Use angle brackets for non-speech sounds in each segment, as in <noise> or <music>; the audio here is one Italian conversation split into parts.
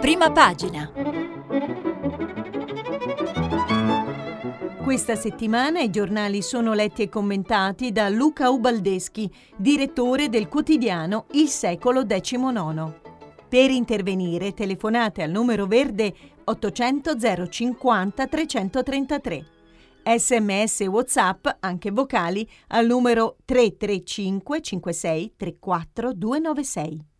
Prima pagina. Questa settimana i giornali sono letti e commentati da Luca Ubaldeschi, direttore del quotidiano Il Secolo XIX. Per intervenire telefonate al numero verde 800 050 333. Sms e WhatsApp, anche vocali, al numero 335 56 34 296.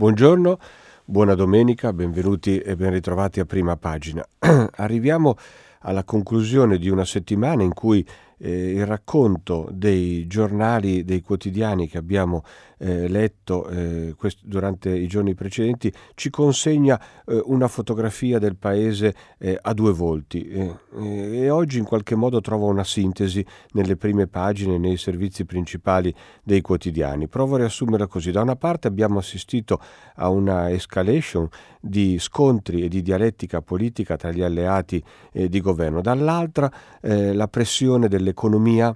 Buongiorno, buona domenica, benvenuti e ben ritrovati a prima pagina. <clears throat> Arriviamo alla conclusione di una settimana in cui eh, il racconto dei giornali, dei quotidiani che abbiamo eh, letto eh, quest- durante i giorni precedenti ci consegna eh, una fotografia del paese eh, a due volti eh, e oggi in qualche modo trova una sintesi nelle prime pagine, nei servizi principali dei quotidiani. Provo a riassumerla così. Da una parte abbiamo assistito a una escalation di scontri e di dialettica politica tra gli alleati di governo, dall'altra la pressione delle dell'economia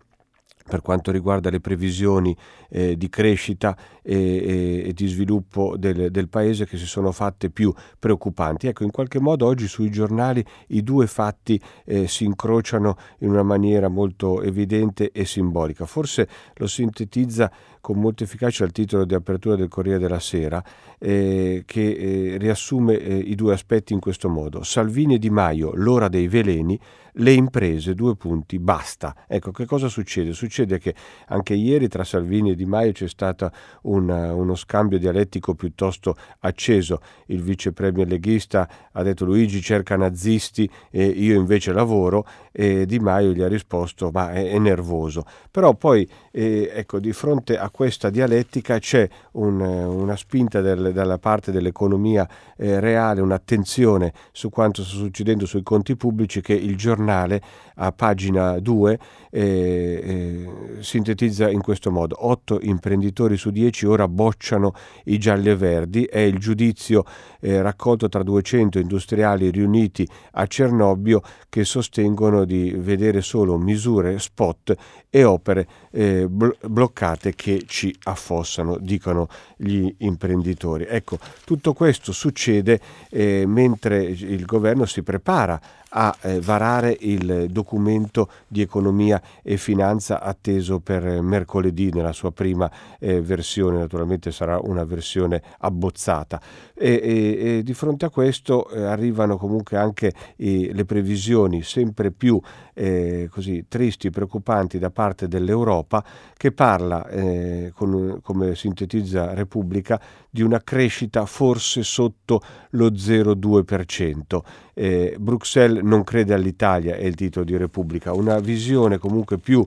per quanto riguarda le previsioni eh, di crescita e, e, e di sviluppo del, del, paese che si sono fatte più preoccupanti. Ecco, in qualche modo oggi sui giornali i due fatti eh, si incrociano in una maniera molto evidente e simbolica. Forse lo sintetizza con molta efficacia il titolo di apertura del Corriere della Sera, eh, che eh, riassume eh, i due aspetti in questo modo. Salvini e Di Maio, l'ora dei veleni, le imprese, due punti, basta. Ecco, che cosa succede? Succede che anche ieri tra Salvini e Di Maio c'è stato uno scambio dialettico piuttosto acceso. Il vice premier leghista ha detto Luigi cerca nazisti e io invece lavoro e Di Maio gli ha risposto ma è, è nervoso. Però poi, eh, ecco, di fronte a questa dialettica c'è un, una spinta del, dalla parte dell'economia eh, reale, un'attenzione su quanto sta succedendo sui conti pubblici che il giornale a pagina 2 eh, eh, sintetizza in questo modo. Otto imprenditori su dieci ora bocciano i gialli e verdi, è il giudizio eh, raccolto tra 200 industriali riuniti a Cernobbio che sostengono di vedere solo misure spot e opere eh, bloccate che ci affossano, dicono gli imprenditori. Ecco, tutto questo succede eh, mentre il governo si prepara a eh, varare il documento di economia e finanza atteso per mercoledì nella sua prima eh, versione, naturalmente sarà una versione abbozzata. E, e, e di fronte a questo eh, arrivano comunque anche le previsioni sempre più eh, così tristi, preoccupanti da parte dell'Europa che parla, eh, con, come sintetizza Repubblica, di una crescita forse sotto lo 0,2%. Eh, Bruxelles non crede all'Italia, è il titolo di Repubblica, una visione comunque più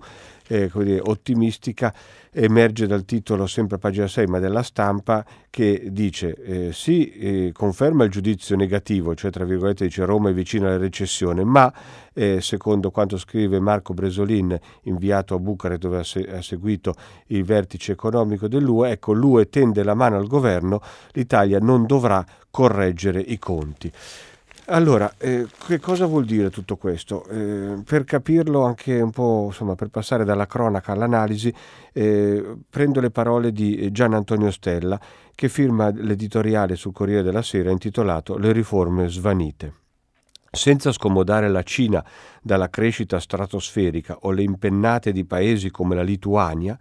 eh, dire, ottimistica emerge dal titolo sempre a pagina 6 ma della stampa che dice eh, sì eh, conferma il giudizio negativo cioè tra virgolette dice Roma è vicina alla recessione ma eh, secondo quanto scrive Marco Bresolin inviato a Bucarest dove ha, se- ha seguito il vertice economico dell'UE ecco l'UE tende la mano al governo l'Italia non dovrà correggere i conti allora, eh, che cosa vuol dire tutto questo? Eh, per capirlo anche un po', insomma, per passare dalla cronaca all'analisi, eh, prendo le parole di Gian Antonio Stella, che firma l'editoriale sul Corriere della Sera intitolato Le riforme svanite. Senza scomodare la Cina dalla crescita stratosferica o le impennate di paesi come la Lituania,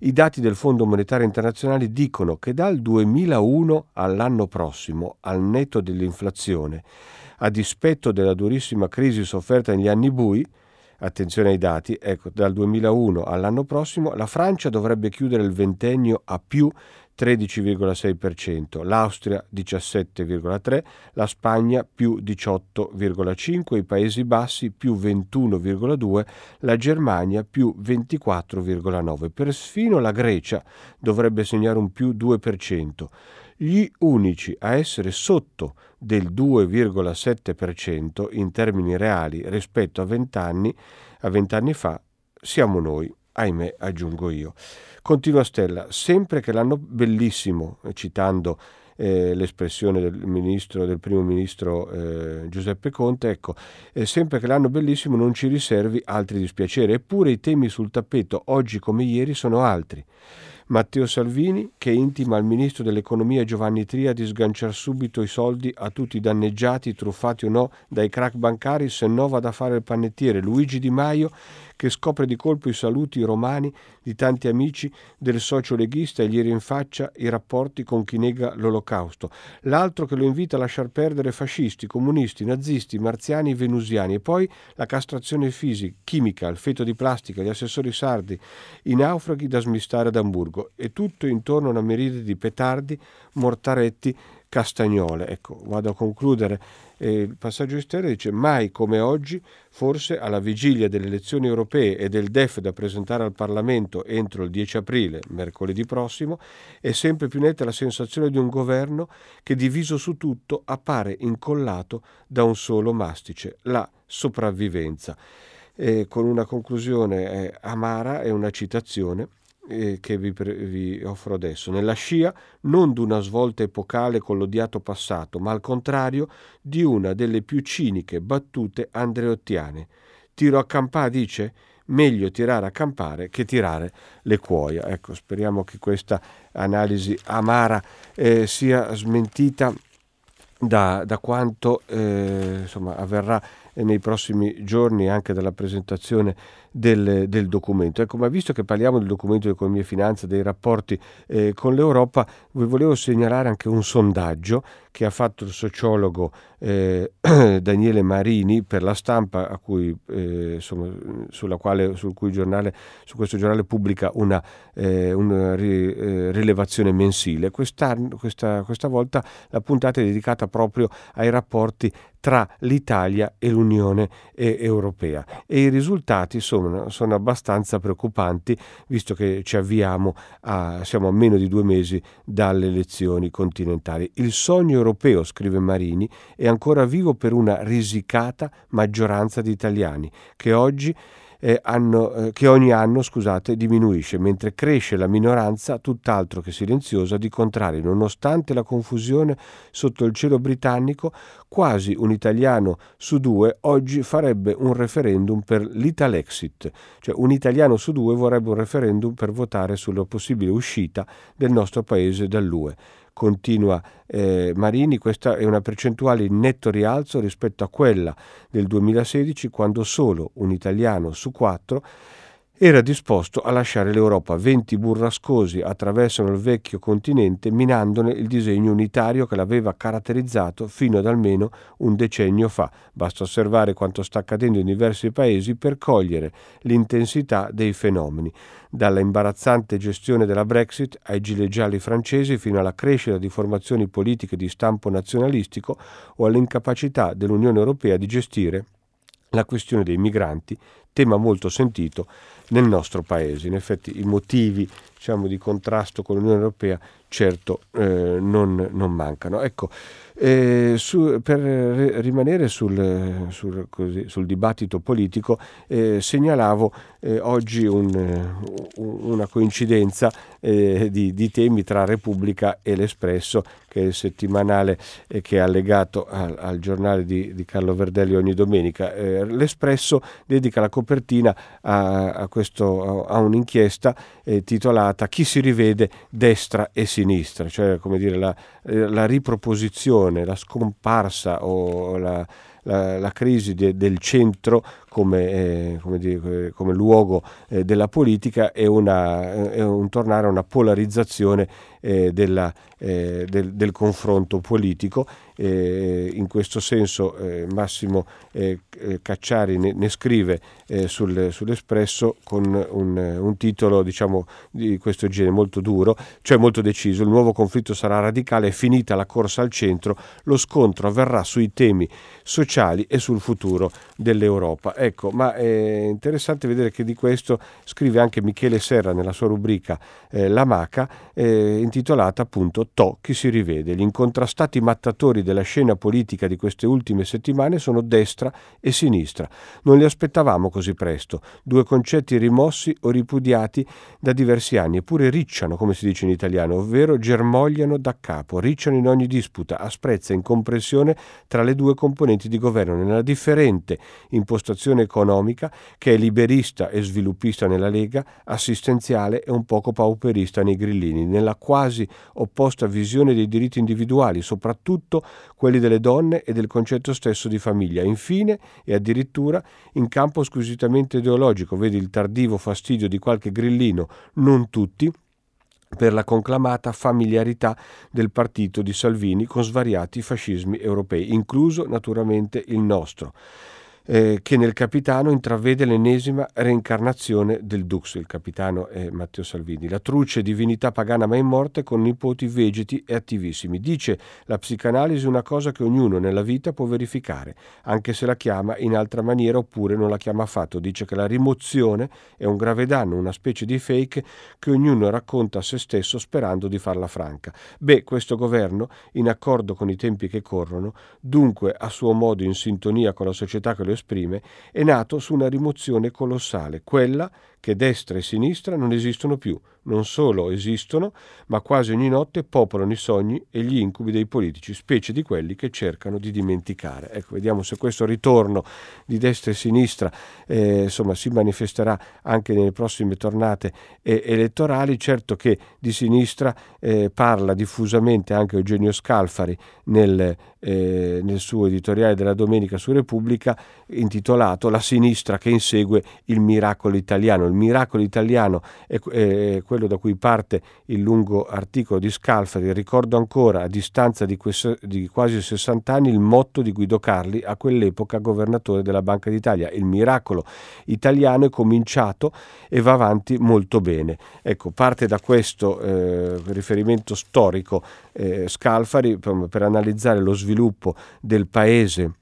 i dati del Fondo Monetario Internazionale dicono che dal 2001 all'anno prossimo, al netto dell'inflazione, a dispetto della durissima crisi sofferta negli anni bui, attenzione ai dati, ecco, dal 2001 all'anno prossimo la Francia dovrebbe chiudere il ventennio a più 13,6%, l'Austria 17,3%, la Spagna più 18,5%, i Paesi Bassi più 21,2%, la Germania più 24,9%. Persino la Grecia dovrebbe segnare un più 2%. Gli unici a essere sotto del 2,7% in termini reali rispetto a 20 anni, a 20 anni fa siamo noi, ahimè aggiungo io. Continua Stella, sempre che l'anno bellissimo, citando eh, l'espressione del, ministro, del primo ministro eh, Giuseppe Conte, ecco, eh, sempre che l'anno bellissimo non ci riservi altri dispiaceri, eppure i temi sul tappeto oggi come ieri sono altri Matteo Salvini che intima al ministro dell'economia Giovanni Tria di sganciare subito i soldi a tutti i danneggiati, truffati o no, dai crack bancari, se no vada a fare il panettiere. Luigi Di Maio che scopre di colpo i saluti romani di tanti amici del socio leghista e gli rinfaccia i rapporti con chi nega l'olocausto. L'altro che lo invita a lasciar perdere fascisti, comunisti, nazisti, marziani, venusiani e poi la castrazione fisica, chimica, il feto di plastica, gli assessori sardi, i naufraghi da smistare ad Amburgo e tutto intorno a una meride di petardi, mortaretti, castagnole. Ecco, vado a concludere e il passaggio esterno dice mai come oggi, forse alla vigilia delle elezioni europee e del DEF da presentare al Parlamento entro il 10 aprile, mercoledì prossimo, è sempre più netta la sensazione di un governo che diviso su tutto appare incollato da un solo mastice, la sopravvivenza. E con una conclusione eh, amara e una citazione eh, che vi, vi, offro adesso. Nella scia non di una svolta epocale con l'odiato passato, ma al contrario di una delle più ciniche battute andreottiane. Tiro a campà, dice? Meglio tirare a campare che tirare le cuoia. Ecco, speriamo che questa analisi amara eh, sia smentita da, da quanto eh, insomma, avverrà nei prossimi giorni anche dalla presentazione del, del, documento. Ecco, ma visto che parliamo del documento di economia e finanza, dei rapporti eh, con l'Europa, vi volevo segnalare anche un sondaggio che ha fatto il sociologo eh, <clears throat> Daniele Marini per la stampa, cui, eh, sulla quale, sul cui giornale, su questo giornale pubblica una, eh, una ri, eh, rilevazione mensile. Questa, questa volta la puntata è dedicata proprio ai rapporti tra l'Italia e l'Unione Europea e i risultati sono, sono, abbastanza preoccupanti visto che ci avviamo a, siamo a meno di due mesi dalle elezioni continentali. Il sogno europeo, scrive Marini, è ancora vivo per una risicata maggioranza di italiani che oggi eh, anno, eh, che ogni anno scusate, diminuisce, mentre cresce la minoranza tutt'altro che silenziosa di contrario. Nonostante la confusione sotto il cielo britannico, quasi un italiano su due oggi farebbe un referendum per l'Italexit, cioè un italiano su due vorrebbe un referendum per votare sulla possibile uscita del nostro paese dall'UE continua eh, Marini, questa è una percentuale in netto rialzo rispetto a quella del 2016 quando solo un italiano su quattro era disposto a lasciare l'Europa. Venti burrascosi attraversano il vecchio continente minandone il disegno unitario che l'aveva caratterizzato fino ad almeno un decennio fa. Basta osservare quanto sta accadendo in diversi paesi per cogliere l'intensità dei fenomeni. Dalla imbarazzante gestione della Brexit ai gilet gialli francesi fino alla crescita di formazioni politiche di stampo nazionalistico o all'incapacità dell'Unione Europea di gestire la questione dei migranti, tema molto sentito nel nostro paese. In effetti i motivi diciamo, di contrasto con l'Unione Europea certo eh, non, non, mancano. Ecco, eh, su, per rimanere sul, sul, così, sul, dibattito politico, eh, segnalavo eh, oggi un, una coincidenza eh, di, di, temi tra Repubblica e l'Espresso, che è il settimanale eh, che è allegato al, al giornale di, di, Carlo Verdelli ogni domenica. L'Espresso dedica la copertina a, a, questo, a un'inchiesta titolata Chi si rivede destra e sinistra cioè come dire la, eh, la riproposizione, la scomparsa o la, la, la crisi de, del centro come, eh, come, dire, come luogo eh, della politica è, una, è, un tornare a una polarizzazione eh, della, eh, del, del, confronto politico. in questo senso eh, Massimo eh, Cacciari ne, ne scrive sul, sull'Espresso con un, un, titolo diciamo, di questo genere molto duro, cioè molto deciso. Il nuovo conflitto sarà radicale, è finita la corsa al centro, lo scontro avverrà sui temi sociali e sul futuro dell'Europa. Ecco, ma è interessante vedere che di questo scrive anche Michele Serra nella sua rubrica eh, La Maca, eh, intitolata appunto To chi si rivede. Gli incontrastati mattatori della scena politica di queste ultime settimane sono destra e sinistra. Non li aspettavamo così presto, due concetti rimossi o ripudiati da diversi anni, eppure ricciano, come si dice in italiano, ovvero germogliano da capo, ricciano in ogni disputa, asprezza, incompressione tra le due componenti di governo, nella differente impostazione economica che è liberista e sviluppista nella Lega, assistenziale e un poco pauperista nei grillini, nella quasi opposta visione dei diritti individuali, soprattutto quelli delle donne e del concetto stesso di famiglia. Infine, e addirittura in campo squisitamente ideologico, vedi il tardivo fastidio di qualche grillino, non tutti, per la conclamata familiarità del partito di Salvini con svariati fascismi europei, incluso naturalmente il nostro eh, che nel capitano intravede l'ennesima reincarnazione del Dux, il capitano è Matteo Salvini, la truce divinità pagana mai morte con nipoti vegeti e attivissimi. Dice la psicanalisi una cosa che ognuno nella vita può verificare, anche se la chiama in altra maniera oppure non la chiama affatto. Dice che la rimozione è un grave danno, una specie di fake che ognuno racconta a se stesso sperando di farla franca. Beh, questo governo, in accordo con i tempi che corrono, dunque a suo modo in sintonia con la società che lo esprime, è nato su una rimozione colossale, quella che destra e sinistra non esistono più, non solo esistono, ma quasi ogni notte popolano i sogni e gli incubi dei politici, specie di quelli che cercano di dimenticare. Ecco, vediamo se questo ritorno di destra e sinistra eh, insomma, si manifesterà anche nelle prossime tornate eh, elettorali. Certo che di sinistra eh, parla diffusamente anche Eugenio Scalfari nel, eh, nel suo editoriale della domenica su Repubblica intitolato La sinistra che insegue il miracolo italiano. Il miracolo italiano è, quello da cui parte il lungo articolo di Scalfari. Ricordo ancora, a distanza di, questo, di quasi 60 anni, il motto di Guido Carli, a quell'epoca governatore della Banca d'Italia. Il miracolo italiano è cominciato e va avanti molto bene. Ecco, parte da questo eh, riferimento storico eh, Scalfari per analizzare lo sviluppo del paese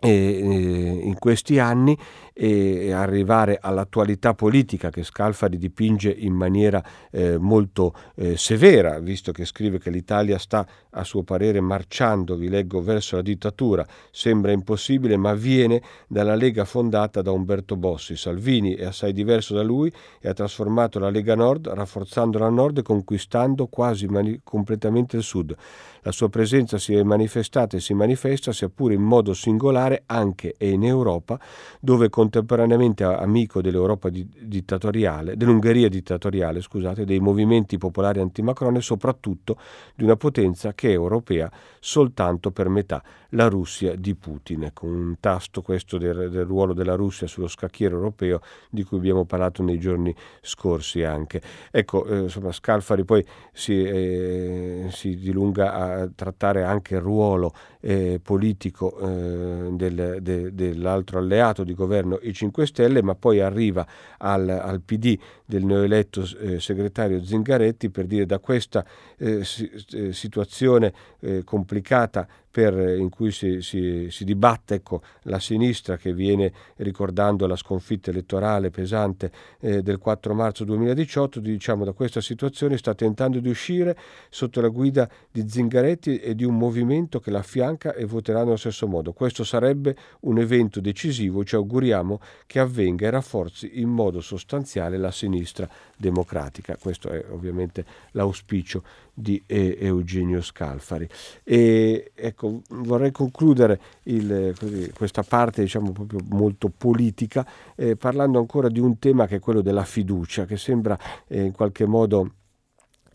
eh, in questi anni e arrivare all'attualità politica che Scalfari dipinge in maniera eh, molto eh, severa, visto che scrive che l'Italia sta a suo parere marciando, vi leggo, verso la dittatura, sembra impossibile, ma viene dalla Lega fondata da Umberto Bossi. Salvini è assai diverso da lui e ha trasformato la Lega Nord, rafforzandola a nord e conquistando quasi mani- completamente il sud. La sua presenza si è manifestata e si manifesta, sia pure in modo singolare, anche e in Europa, dove contemporaneamente amico dell'Europa di- dittatoriale, dell'Ungheria dittatoriale, scusate, dei movimenti popolari antimacron e soprattutto di una potenza che è europea soltanto per metà, la Russia di Putin. Con un tasto questo del, del ruolo della Russia sullo scacchiere europeo di cui abbiamo parlato nei giorni scorsi anche. Ecco, eh, insomma, Scalfari poi si, eh, si dilunga a trattare anche il ruolo eh, politico eh, del, de, dell'altro alleato di governo, i 5 Stelle, ma poi arriva al, al PD del neoeletto eh, segretario Zingaretti per dire da questa eh, eh, situazione eh, complicata per, in cui si, si, si dibatte ecco, la sinistra che viene ricordando la sconfitta elettorale pesante eh, del 4 marzo 2018, diciamo da questa situazione sta tentando di uscire sotto la guida di Zingaretti e di un movimento che la affianca e voterà nello stesso modo. Questo sarebbe un evento decisivo, ci auguriamo che avvenga e rafforzi in modo sostanziale la sinistra democratica. Questo è ovviamente l'auspicio di Eugenio Scalfari. E ecco, vorrei concludere il, così, questa parte diciamo proprio molto politica eh, parlando ancora di un tema che è quello della fiducia, che sembra eh, in qualche modo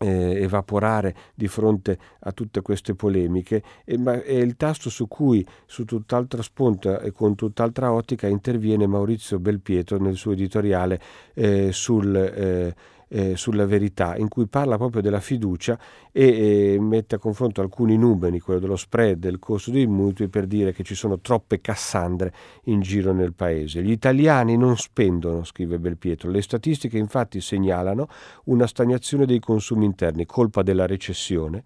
eh, evaporare di fronte a tutte queste polemiche e, ma, è il tasto su cui su tutt'altra spunta e con tutt'altra ottica interviene Maurizio Belpietro nel suo editoriale eh, sul eh, eh, sulla verità, in cui parla proprio della fiducia e eh, mette a confronto alcuni numeri, quello dello spread, del costo dei mutui, per dire che ci sono troppe cassandre in giro nel paese. Gli italiani non spendono, scrive Belpietro. Le statistiche infatti segnalano una stagnazione dei consumi interni, colpa della recessione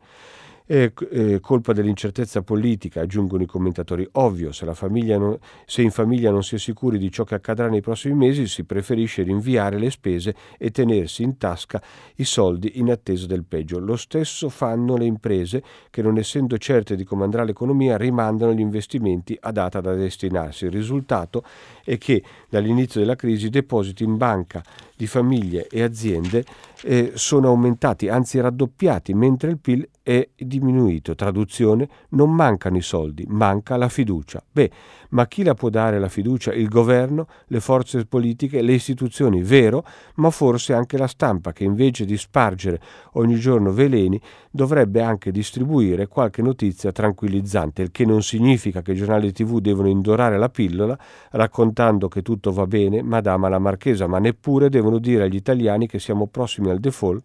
è eh, colpa dell'incertezza politica, aggiungono i commentatori. Ovvio, se, non, se, in famiglia non si è sicuri di ciò che accadrà nei prossimi mesi, si preferisce rinviare le spese e tenersi in tasca i soldi in attesa del peggio. Lo stesso fanno le imprese che, non essendo certe di come andrà l'economia, rimandano gli investimenti a data da destinarsi. Il risultato è che dall'inizio della crisi i depositi in banca di famiglie e aziende eh, sono aumentati, anzi raddoppiati, mentre il PIL è di diminuito. Traduzione, non mancano i soldi, manca la fiducia. Beh, ma chi la può dare la fiducia? Il governo, le forze politiche, le istituzioni, vero, ma forse anche la stampa che invece di spargere ogni giorno veleni dovrebbe anche distribuire qualche notizia tranquillizzante, il che non significa che i giornali tv devono indorare la pillola raccontando che tutto va bene, madama la marchesa, ma neppure devono dire agli italiani che siamo prossimi al default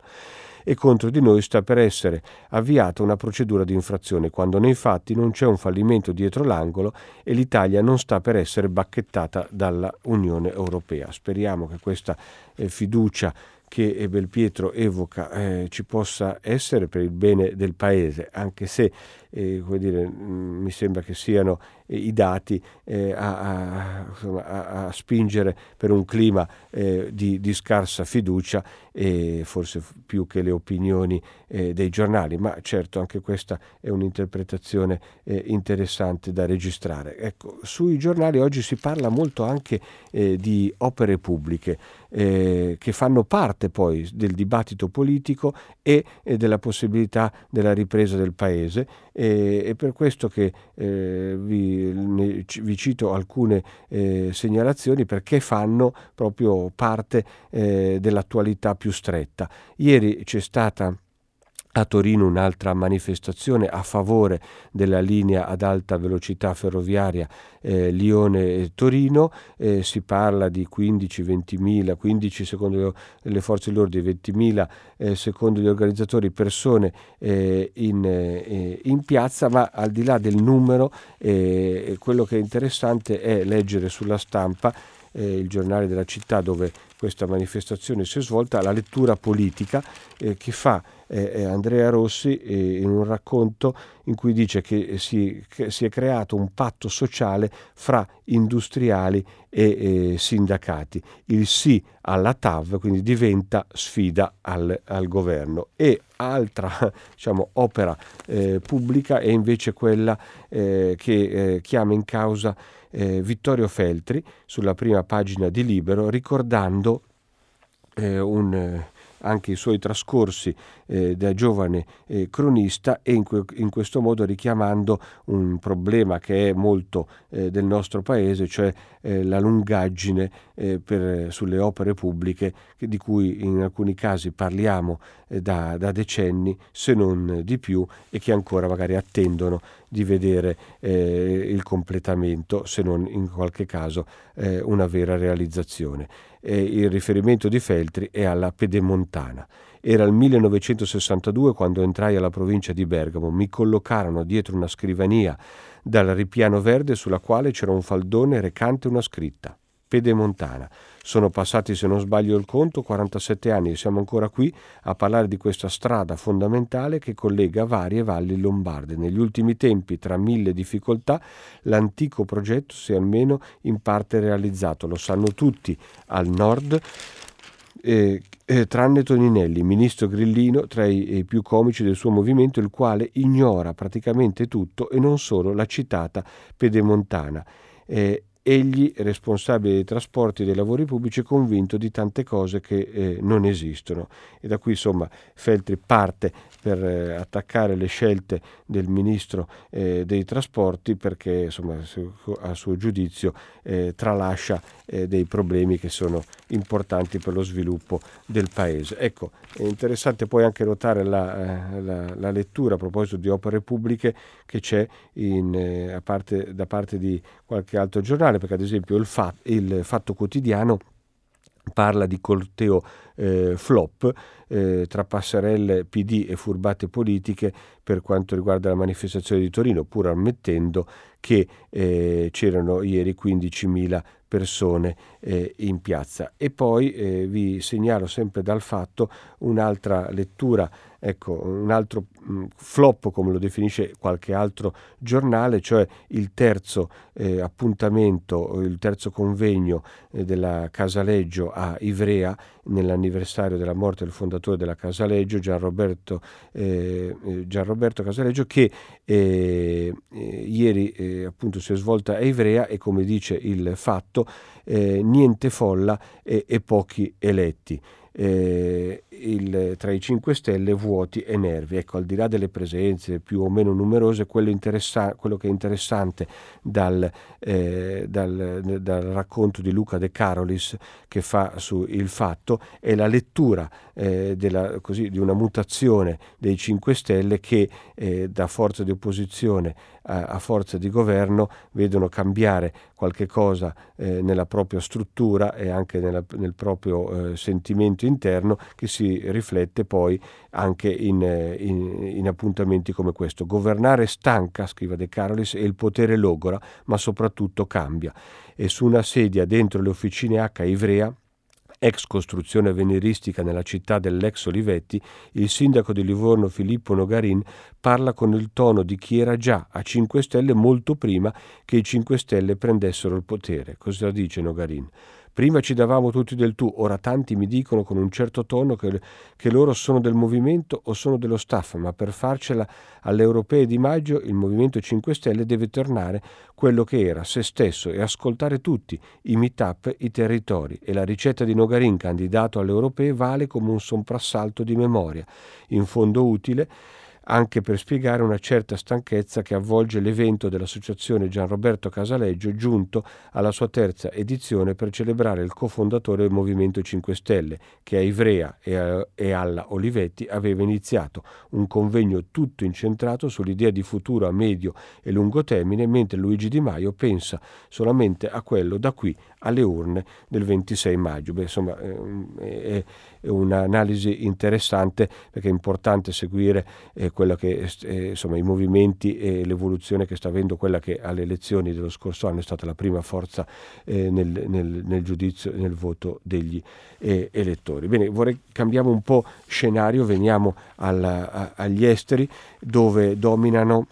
e contro di noi sta per essere avviata una procedura di infrazione, quando nei fatti non c'è un fallimento dietro l'angolo e l'Italia non sta per essere bacchettata dalla Unione Europea. Speriamo che questa eh, fiducia che Belpietro evoca eh, ci possa essere per il bene del Paese, anche se eh, dire, mi sembra che siano eh, i dati eh, a, a, insomma, a, a, spingere per un clima eh, di, di, scarsa fiducia forse più che le opinioni eh, dei giornali, ma certo anche questa è un'interpretazione interessante da registrare. Ecco, sui giornali oggi si parla molto anche di opere pubbliche che fanno parte poi del dibattito politico e della possibilità della ripresa del Paese e, è per questo che eh, vi, ne, vi, cito alcune eh, segnalazioni perché fanno proprio parte eh, dell'attualità più stretta. Ieri c'è stata a Torino un'altra manifestazione a favore della linea ad alta velocità ferroviaria eh, Lione-Torino, eh, si parla di 15-20 mila, 15 secondo le forze dell'ordine, 20 mila eh, secondo gli organizzatori persone eh, in, eh, in, piazza, ma al di là del numero eh, quello che è interessante è leggere sulla stampa il giornale della città dove questa manifestazione si è svolta, la lettura politica che fa eh, Andrea Rossi eh, in un racconto in cui dice che si, che si, è creato un patto sociale fra industriali e eh, sindacati. Il sì alla TAV quindi diventa sfida al, al governo e altra <laughs> diciamo, opera eh, pubblica è invece quella eh, che eh, chiama in causa Vittorio Feltri sulla prima pagina di Libero ricordando un anche i suoi trascorsi eh, da giovane eh, cronista e in, que- in, questo modo richiamando un problema che è molto eh, del nostro paese, cioè eh, la lungaggine eh, per, sulle opere pubbliche di cui in alcuni casi parliamo eh, da, da, decenni, se non di più, e che ancora magari attendono di vedere il completamento, se non in qualche caso una vera realizzazione eh, il riferimento di Feltri è alla Pedemontana. Era il 1962 quando entrai alla provincia di Bergamo. Mi collocarono dietro una scrivania dal ripiano verde sulla quale c'era un faldone recante una scritta. Pedemontana. Sono passati, se non sbaglio il conto, 47 anni e siamo ancora qui a parlare di questa strada fondamentale che collega varie valli lombarde. Negli ultimi tempi, tra mille difficoltà, l'antico progetto si è almeno in parte realizzato. Lo sanno tutti al nord. Eh, eh, tranne Toninelli, ministro grillino tra i, i, più comici del suo movimento, il quale ignora praticamente tutto e non solo la citata pedemontana. Eh, egli, responsabile dei trasporti e dei lavori pubblici, è convinto di tante cose che eh, non esistono. E da qui insomma Feltri parte per eh, attaccare le scelte del ministro eh, dei trasporti perché insomma, a suo giudizio eh, tralascia eh, dei problemi che sono importanti per lo sviluppo del paese. Ecco, è interessante poi anche notare la, eh, la, la lettura a proposito di opere pubbliche che c'è in, parte, da parte di qualche altro giornale perché ad esempio il, fat, il Fatto Quotidiano parla di corteo eh, flop eh, tra passerelle PD e furbate politiche per quanto riguarda la manifestazione di Torino, pur ammettendo che eh, c'erano ieri 15.000 persone eh, in piazza. E poi eh, vi segnalo sempre dal fatto un'altra lettura ecco, un altro mh, flop, come lo definisce qualche altro giornale, cioè il terzo eh, appuntamento, il terzo convegno eh, della Casaleggio a Ivrea nell'anniversario della morte del fondatore della Casaleggio, Gianroberto, eh, eh Gianroberto Casaleggio, che eh, eh, ieri appunto si è svolta a Ivrea e come dice il fatto, niente folla e, e pochi eletti. Eh, il, tra i 5 Stelle vuoti e nervi. Ecco, al di là delle presenze più o meno numerose, quello, quello che è interessante dal, eh, dal, dal, racconto di Luca De Carolis che fa su Il Fatto è la lettura eh, della, così, di una mutazione dei 5 Stelle che eh, da forza di opposizione a, forza di governo vedono cambiare qualche cosa eh, nella propria struttura e anche nella, nel proprio eh, sentimento interno che si riflette poi anche in, eh, in, in, appuntamenti come questo. Governare stanca, scrive De Carolis, e il potere logora, ma soprattutto cambia. E su una sedia dentro le officine H Ivrea ex costruzione avveniristica nella città dell'ex Olivetti, il sindaco di Livorno Filippo Nogarin parla con il tono di chi era già a 5 Stelle molto prima che i 5 Stelle prendessero il potere. Cosa dice Nogarin? Prima ci davamo tutti del tu, ora tanti mi dicono con un certo tono che, che loro sono del movimento o sono dello staff, ma per farcela alle europee di maggio il Movimento 5 Stelle deve tornare quello che era, se stesso, e ascoltare tutti, i meet-up, i territori. E la ricetta di Nogarin, candidato alle europee, vale come un somprassalto di memoria, in fondo utile anche per spiegare una certa stanchezza che avvolge l'evento dell'associazione Gianroberto Casaleggio giunto alla sua terza edizione per celebrare il cofondatore del Movimento 5 Stelle, che a Ivrea e, a, e alla Olivetti aveva iniziato un convegno tutto incentrato sull'idea di futuro a medio e lungo termine, mentre Luigi Di Maio pensa solamente a quello da qui alle urne del 26 maggio. Beh, insomma, è, è un'analisi interessante perché è importante seguire eh, che, eh, insomma, i movimenti e l'evoluzione che sta avendo quella che alle elezioni dello scorso anno è stata la prima forza eh, nel, nel, nel, giudizio e nel voto degli eh, elettori. Bene, vorrei cambiamo un po' scenario, veniamo alla, a, agli esteri dove dominano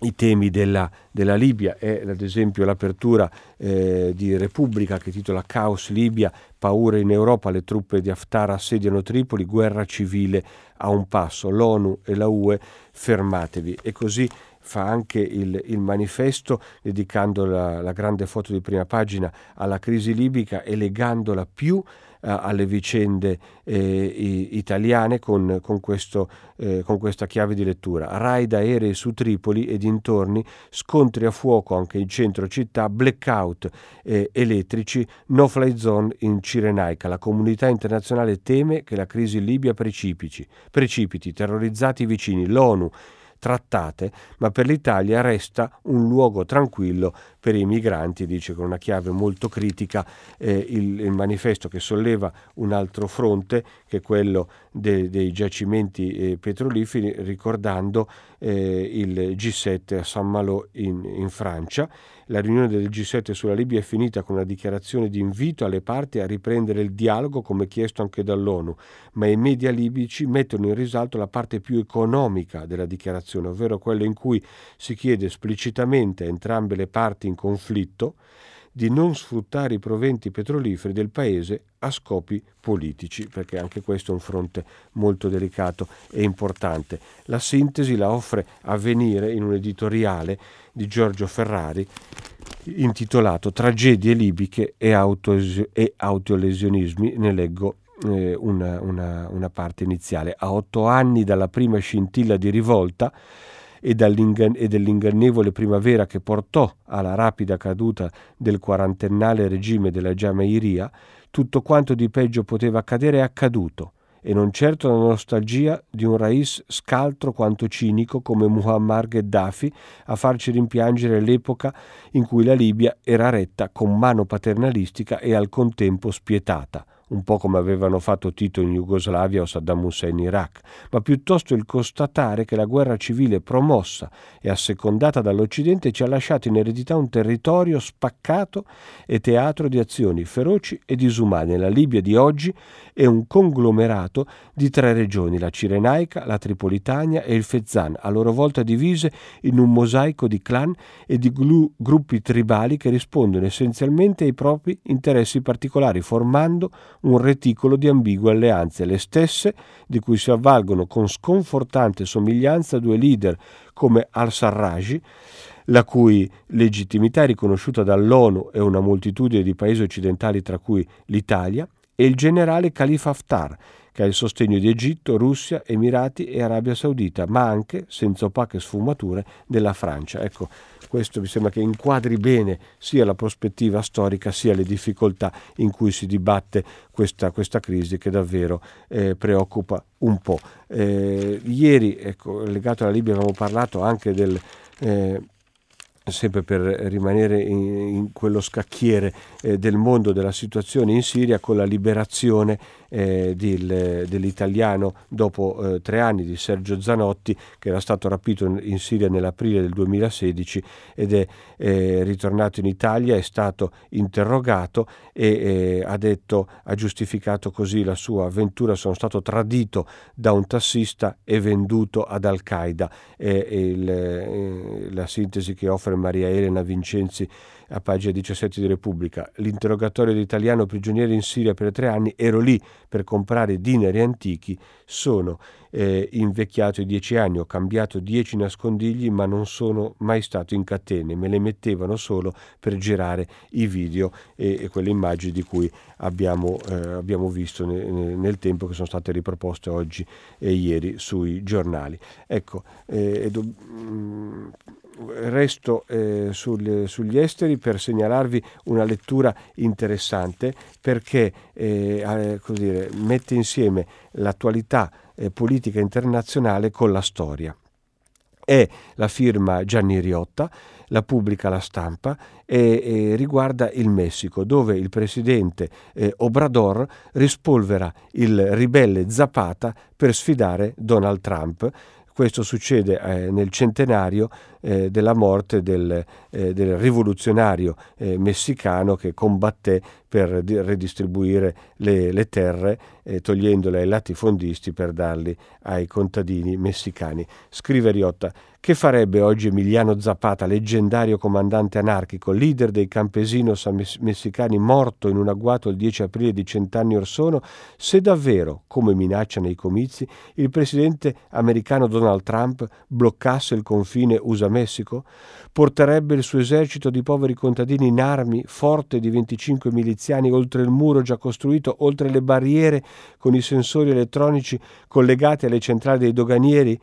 i temi della, della, Libia e ad esempio l'apertura eh, di Repubblica che titola Caos Libia, paura in Europa, le truppe di Haftar assediano Tripoli, guerra civile a un passo, l'ONU e la UE fermatevi. E così fa anche il, il manifesto dedicando la, la grande foto di prima pagina alla crisi libica e legandola più alle vicende eh, italiane con, con, questo, eh, con, questa chiave di lettura. Raid aerei su Tripoli e dintorni, scontri a fuoco anche in centro città, blackout eh, elettrici, no fly zone in Cirenaica. La comunità internazionale teme che la crisi in Libia precipiti, precipiti terrorizzati vicini. L'ONU trattate, ma per l'Italia resta un luogo tranquillo per i migranti, dice con una chiave molto critica eh, il, il, manifesto che solleva un altro fronte, che è quello de, dei giacimenti eh, petroliferi, ricordando eh, il G7 a Saint-Malo in, in Francia. La riunione del G7 sulla Libia è finita con una dichiarazione di invito alle parti a riprendere il dialogo come chiesto anche dall'ONU, ma i media libici mettono in risalto la parte più economica della dichiarazione, ovvero quella in cui si chiede esplicitamente a entrambe le parti in conflitto di non sfruttare i proventi petroliferi del paese a scopi politici, perché anche questo è un fronte molto delicato e importante. La sintesi la offre Avvenire in un editoriale di Giorgio Ferrari intitolato Tragedie libiche e, e autolesionismi. Ne leggo eh, una, una, una parte iniziale. A otto anni dalla prima scintilla di rivolta, e, e dell'ingannevole primavera che portò alla rapida caduta del quarantennale regime della Giamairia, tutto quanto di peggio poteva accadere è accaduto, e non certo la nostalgia di un rais scaltro quanto cinico come Muammar Gheddafi a farci rimpiangere l'epoca in cui la Libia era retta con mano paternalistica e al contempo spietata un po' come avevano fatto Tito in Jugoslavia o Saddam Hussein in Iraq, ma piuttosto il constatare che la guerra civile promossa e assecondata dall'Occidente ci ha lasciato in eredità un territorio spaccato e teatro di azioni feroci e disumane. La Libia di oggi è un conglomerato di tre regioni, la Cirenaica, la Tripolitania e il Fezzan, a loro volta divise in un mosaico di clan e di glu- gruppi tribali che rispondono essenzialmente ai propri interessi particolari, formando un reticolo di ambigue alleanze, le stesse di cui si avvalgono con sconfortante somiglianza due leader come al-Sarraj, la cui legittimità è riconosciuta dall'ONU e una moltitudine di paesi occidentali tra cui l'Italia, e il generale Khalifa Haftar, che ha il sostegno di Egitto, Russia, Emirati e Arabia Saudita, ma anche, senza opache sfumature, della Francia. Ecco, questo mi sembra che inquadri bene sia la prospettiva storica sia le difficoltà in cui si dibatte questa, questa crisi che davvero eh, preoccupa un po'. Eh, ieri, ecco, legato alla Libia, avevamo parlato anche del... Eh, sempre per rimanere in, in quello scacchiere eh, del mondo della situazione in Siria con la liberazione eh, del, dell'italiano dopo eh, tre anni di Sergio Zanotti che era stato rapito in, in Siria nell'aprile del 2016 ed è eh, ritornato in Italia, è stato interrogato e eh, ha detto, ha giustificato così la sua avventura, sono stato tradito da un tassista e venduto ad Al-Qaeda. Eh, la sintesi che offre Maria Elena Vincenzi a pagina 17 di Repubblica. L'interrogatorio dell'italiano prigioniero in Siria per tre anni, ero lì per comprare dinari antichi, sono eh, invecchiato i dieci anni, ho cambiato dieci nascondigli ma non sono mai stato in catene, me le mettevano solo per girare i video e, e quelle immagini di cui abbiamo, eh, abbiamo visto ne, ne, nel tempo che sono state riproposte oggi e ieri sui giornali. Ecco, eh, do, mh, resto eh, sul, sugli esteri per segnalarvi una lettura interessante perché eh, dire, mette insieme l'attualità eh, politica internazionale con la storia. È la firma Gianni Riotta, la pubblica la stampa e, e riguarda il Messico, dove il presidente eh, Obrador rispolvera il ribelle Zapata per sfidare Donald Trump questo succede eh, nel centenario eh, della morte del, eh, del rivoluzionario eh, messicano che combatté per redistribuire le, le terre eh, togliendole ai latifondisti per darli ai contadini messicani. Scrive Riotta, che farebbe oggi Emiliano Zapata, leggendario comandante anarchico, leader dei campesinos messicani morto in un agguato il 10 aprile di cent'anni or sono, se davvero, come minaccia nei comizi, il presidente americano Donald Trump bloccasse il confine USA-Messico? Porterebbe il suo esercito di poveri contadini in armi, forte di 25 miliziani, oltre il muro già costruito, oltre le barriere con i sensori elettronici collegati alle centrali dei doganieri?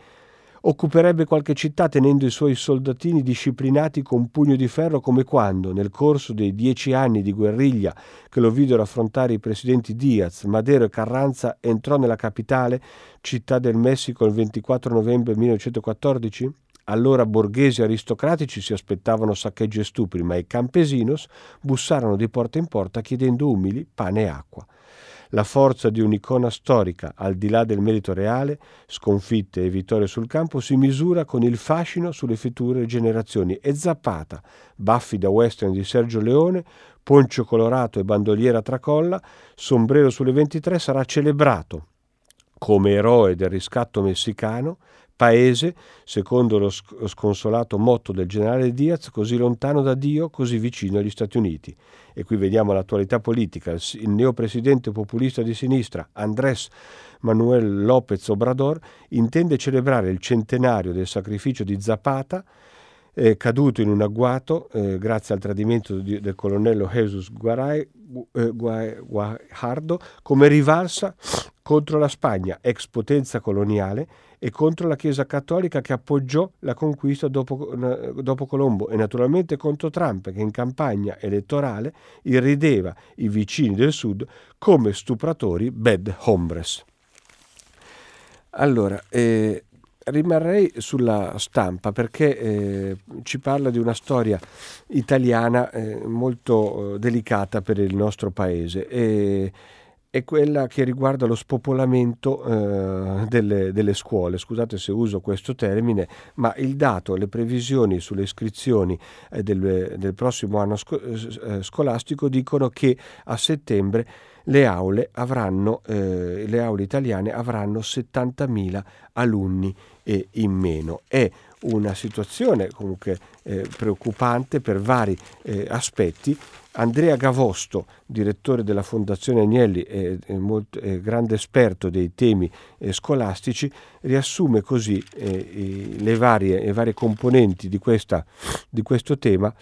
occuperebbe qualche città tenendo i suoi soldatini disciplinati con pugno di ferro come quando, nel corso dei dieci anni di guerriglia che lo videro affrontare i presidenti Diaz, Madero e Carranza, entrò nella capitale, città del Messico, il 24 novembre 1914? Allora borghesi aristocratici si aspettavano saccheggi e stupri, ma i campesinos bussarono di porta in porta chiedendo umili pane e acqua. La forza di un'icona storica, al di là del merito reale, sconfitte e vittorie sul campo, si misura con il fascino sulle future generazioni. E Zappata, baffi da western di Sergio Leone, poncio colorato e bandoliera tracolla, sombrero sulle 23, sarà celebrato come eroe del riscatto messicano, paese, secondo lo sconsolato motto del generale Diaz, così lontano da Dio, così vicino agli Stati Uniti. E qui vediamo l'attualità politica. Il neopresidente populista di sinistra, Andrés Manuel López Obrador, intende celebrare il centenario del sacrificio di Zapata, eh, caduto in un agguato eh, grazie al tradimento di, del colonnello Jesus Guaray, eh, Guajardo come rivalsa contro la Spagna, ex potenza coloniale, e contro la Chiesa cattolica che appoggiò la conquista dopo, dopo, Colombo e naturalmente contro Trump che in campagna elettorale irrideva i vicini del sud come stupratori bad hombres. Allora, eh, rimarrei sulla stampa perché eh, ci parla di una storia italiana eh, molto eh, delicata per il nostro paese. E, è quella che riguarda lo spopolamento eh, delle, delle, scuole. Scusate se uso questo termine, ma il dato, le previsioni sulle iscrizioni eh, del, del, prossimo anno sco- eh, scolastico dicono che a settembre le aule, avranno, eh, le aule italiane avranno 70.000 alunni in meno. È una situazione comunque eh, preoccupante per vari eh, aspetti Andrea Gavosto, direttore della Fondazione Agnelli e, grande esperto dei temi eh, scolastici, riassume così eh, le, varie, le, varie, componenti di, questa, di questo tema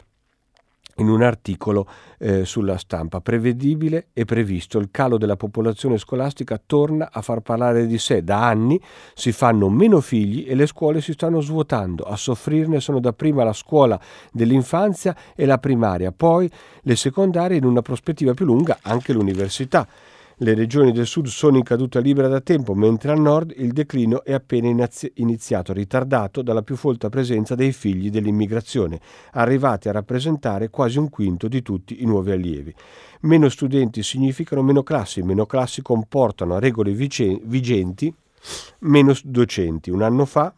in un articolo eh, sulla stampa. Prevedibile e previsto, il calo della popolazione scolastica torna a far parlare di sé. Da anni si fanno meno figli e le scuole si stanno svuotando. A soffrirne sono dapprima la scuola dell'infanzia e la primaria, poi le secondarie in una prospettiva più lunga anche l'università. Le regioni del sud sono in caduta libera da tempo, mentre al nord il declino è appena iniziato, ritardato dalla più folta presenza dei figli dell'immigrazione, arrivati a rappresentare quasi un quinto di tutti i nuovi allievi. Meno studenti significano meno classi, meno classi comportano regole vigenti, meno docenti. Un anno fa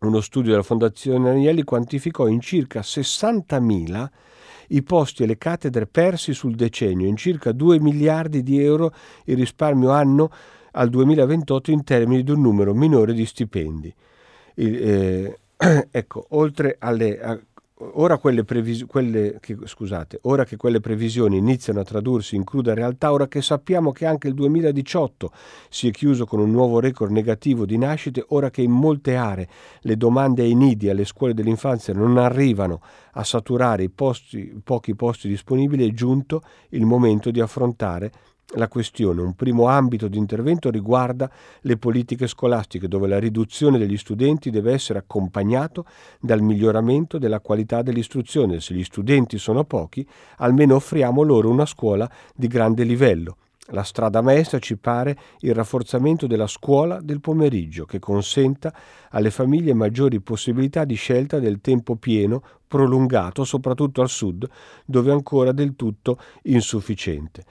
uno studio della Fondazione Agnelli quantificò in circa 60.000 i posti e le cattedre persi sul decennio, in circa 2 miliardi di euro il risparmio anno al 2028 in termini di un numero minore di stipendi. Il, eh, <clears throat> ecco, oltre alle, ora, previs- quelle che, scusate, ora che quelle previsioni iniziano a tradursi in cruda realtà, ora che sappiamo che anche il 2018 si è chiuso con un nuovo record negativo di nascite, ora che in molte aree le domande ai nidi alle scuole dell'infanzia non arrivano a saturare i, posti, pochi posti disponibili, è giunto il momento di affrontare la questione. Un primo ambito di intervento riguarda le politiche scolastiche, dove la riduzione degli studenti deve essere accompagnato dal miglioramento della qualità dell'istruzione. Se gli studenti sono pochi, almeno offriamo loro una scuola di grande livello. La strada maestra ci pare il rafforzamento della scuola del pomeriggio, che consenta alle famiglie maggiori possibilità di scelta del tempo pieno prolungato, soprattutto al sud, dove è ancora del tutto insufficiente.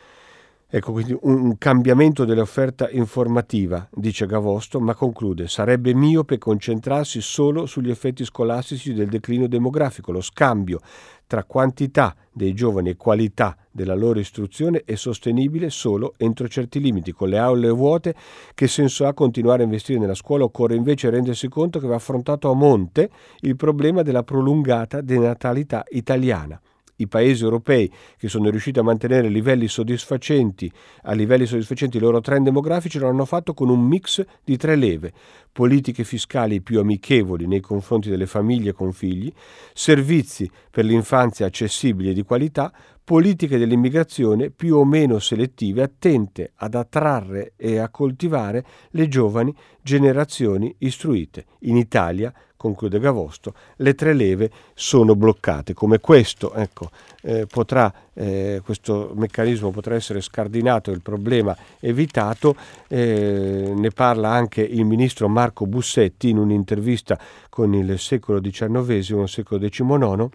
Ecco quindi un cambiamento dell'offerta informativa, dice Gavosto, ma conclude, sarebbe miope concentrarsi solo sugli effetti scolastici del declino demografico. Lo scambio tra quantità dei giovani e qualità della loro istruzione è sostenibile solo entro certi limiti. Con le aule vuote, che senso ha continuare a investire nella scuola? Occorre invece rendersi conto che va affrontato a monte il problema della prolungata denatalità italiana i paesi europei che sono riusciti a mantenere livelli soddisfacenti, a livelli soddisfacenti i loro trend demografici lo hanno fatto con un mix di tre leve, politiche fiscali più amichevoli nei confronti delle famiglie con figli, servizi per l'infanzia accessibili e di qualità, politiche dell'immigrazione più o meno selettive, attente ad attrarre e a coltivare le giovani generazioni istruite. In Italia conclude Gavosto, le tre leve sono bloccate. Come questo, ecco, eh, potrà, eh, questo meccanismo potrà essere scardinato, il problema evitato, eh, ne parla anche il ministro Marco Bussetti in un'intervista con il secolo XIX, secolo XIX,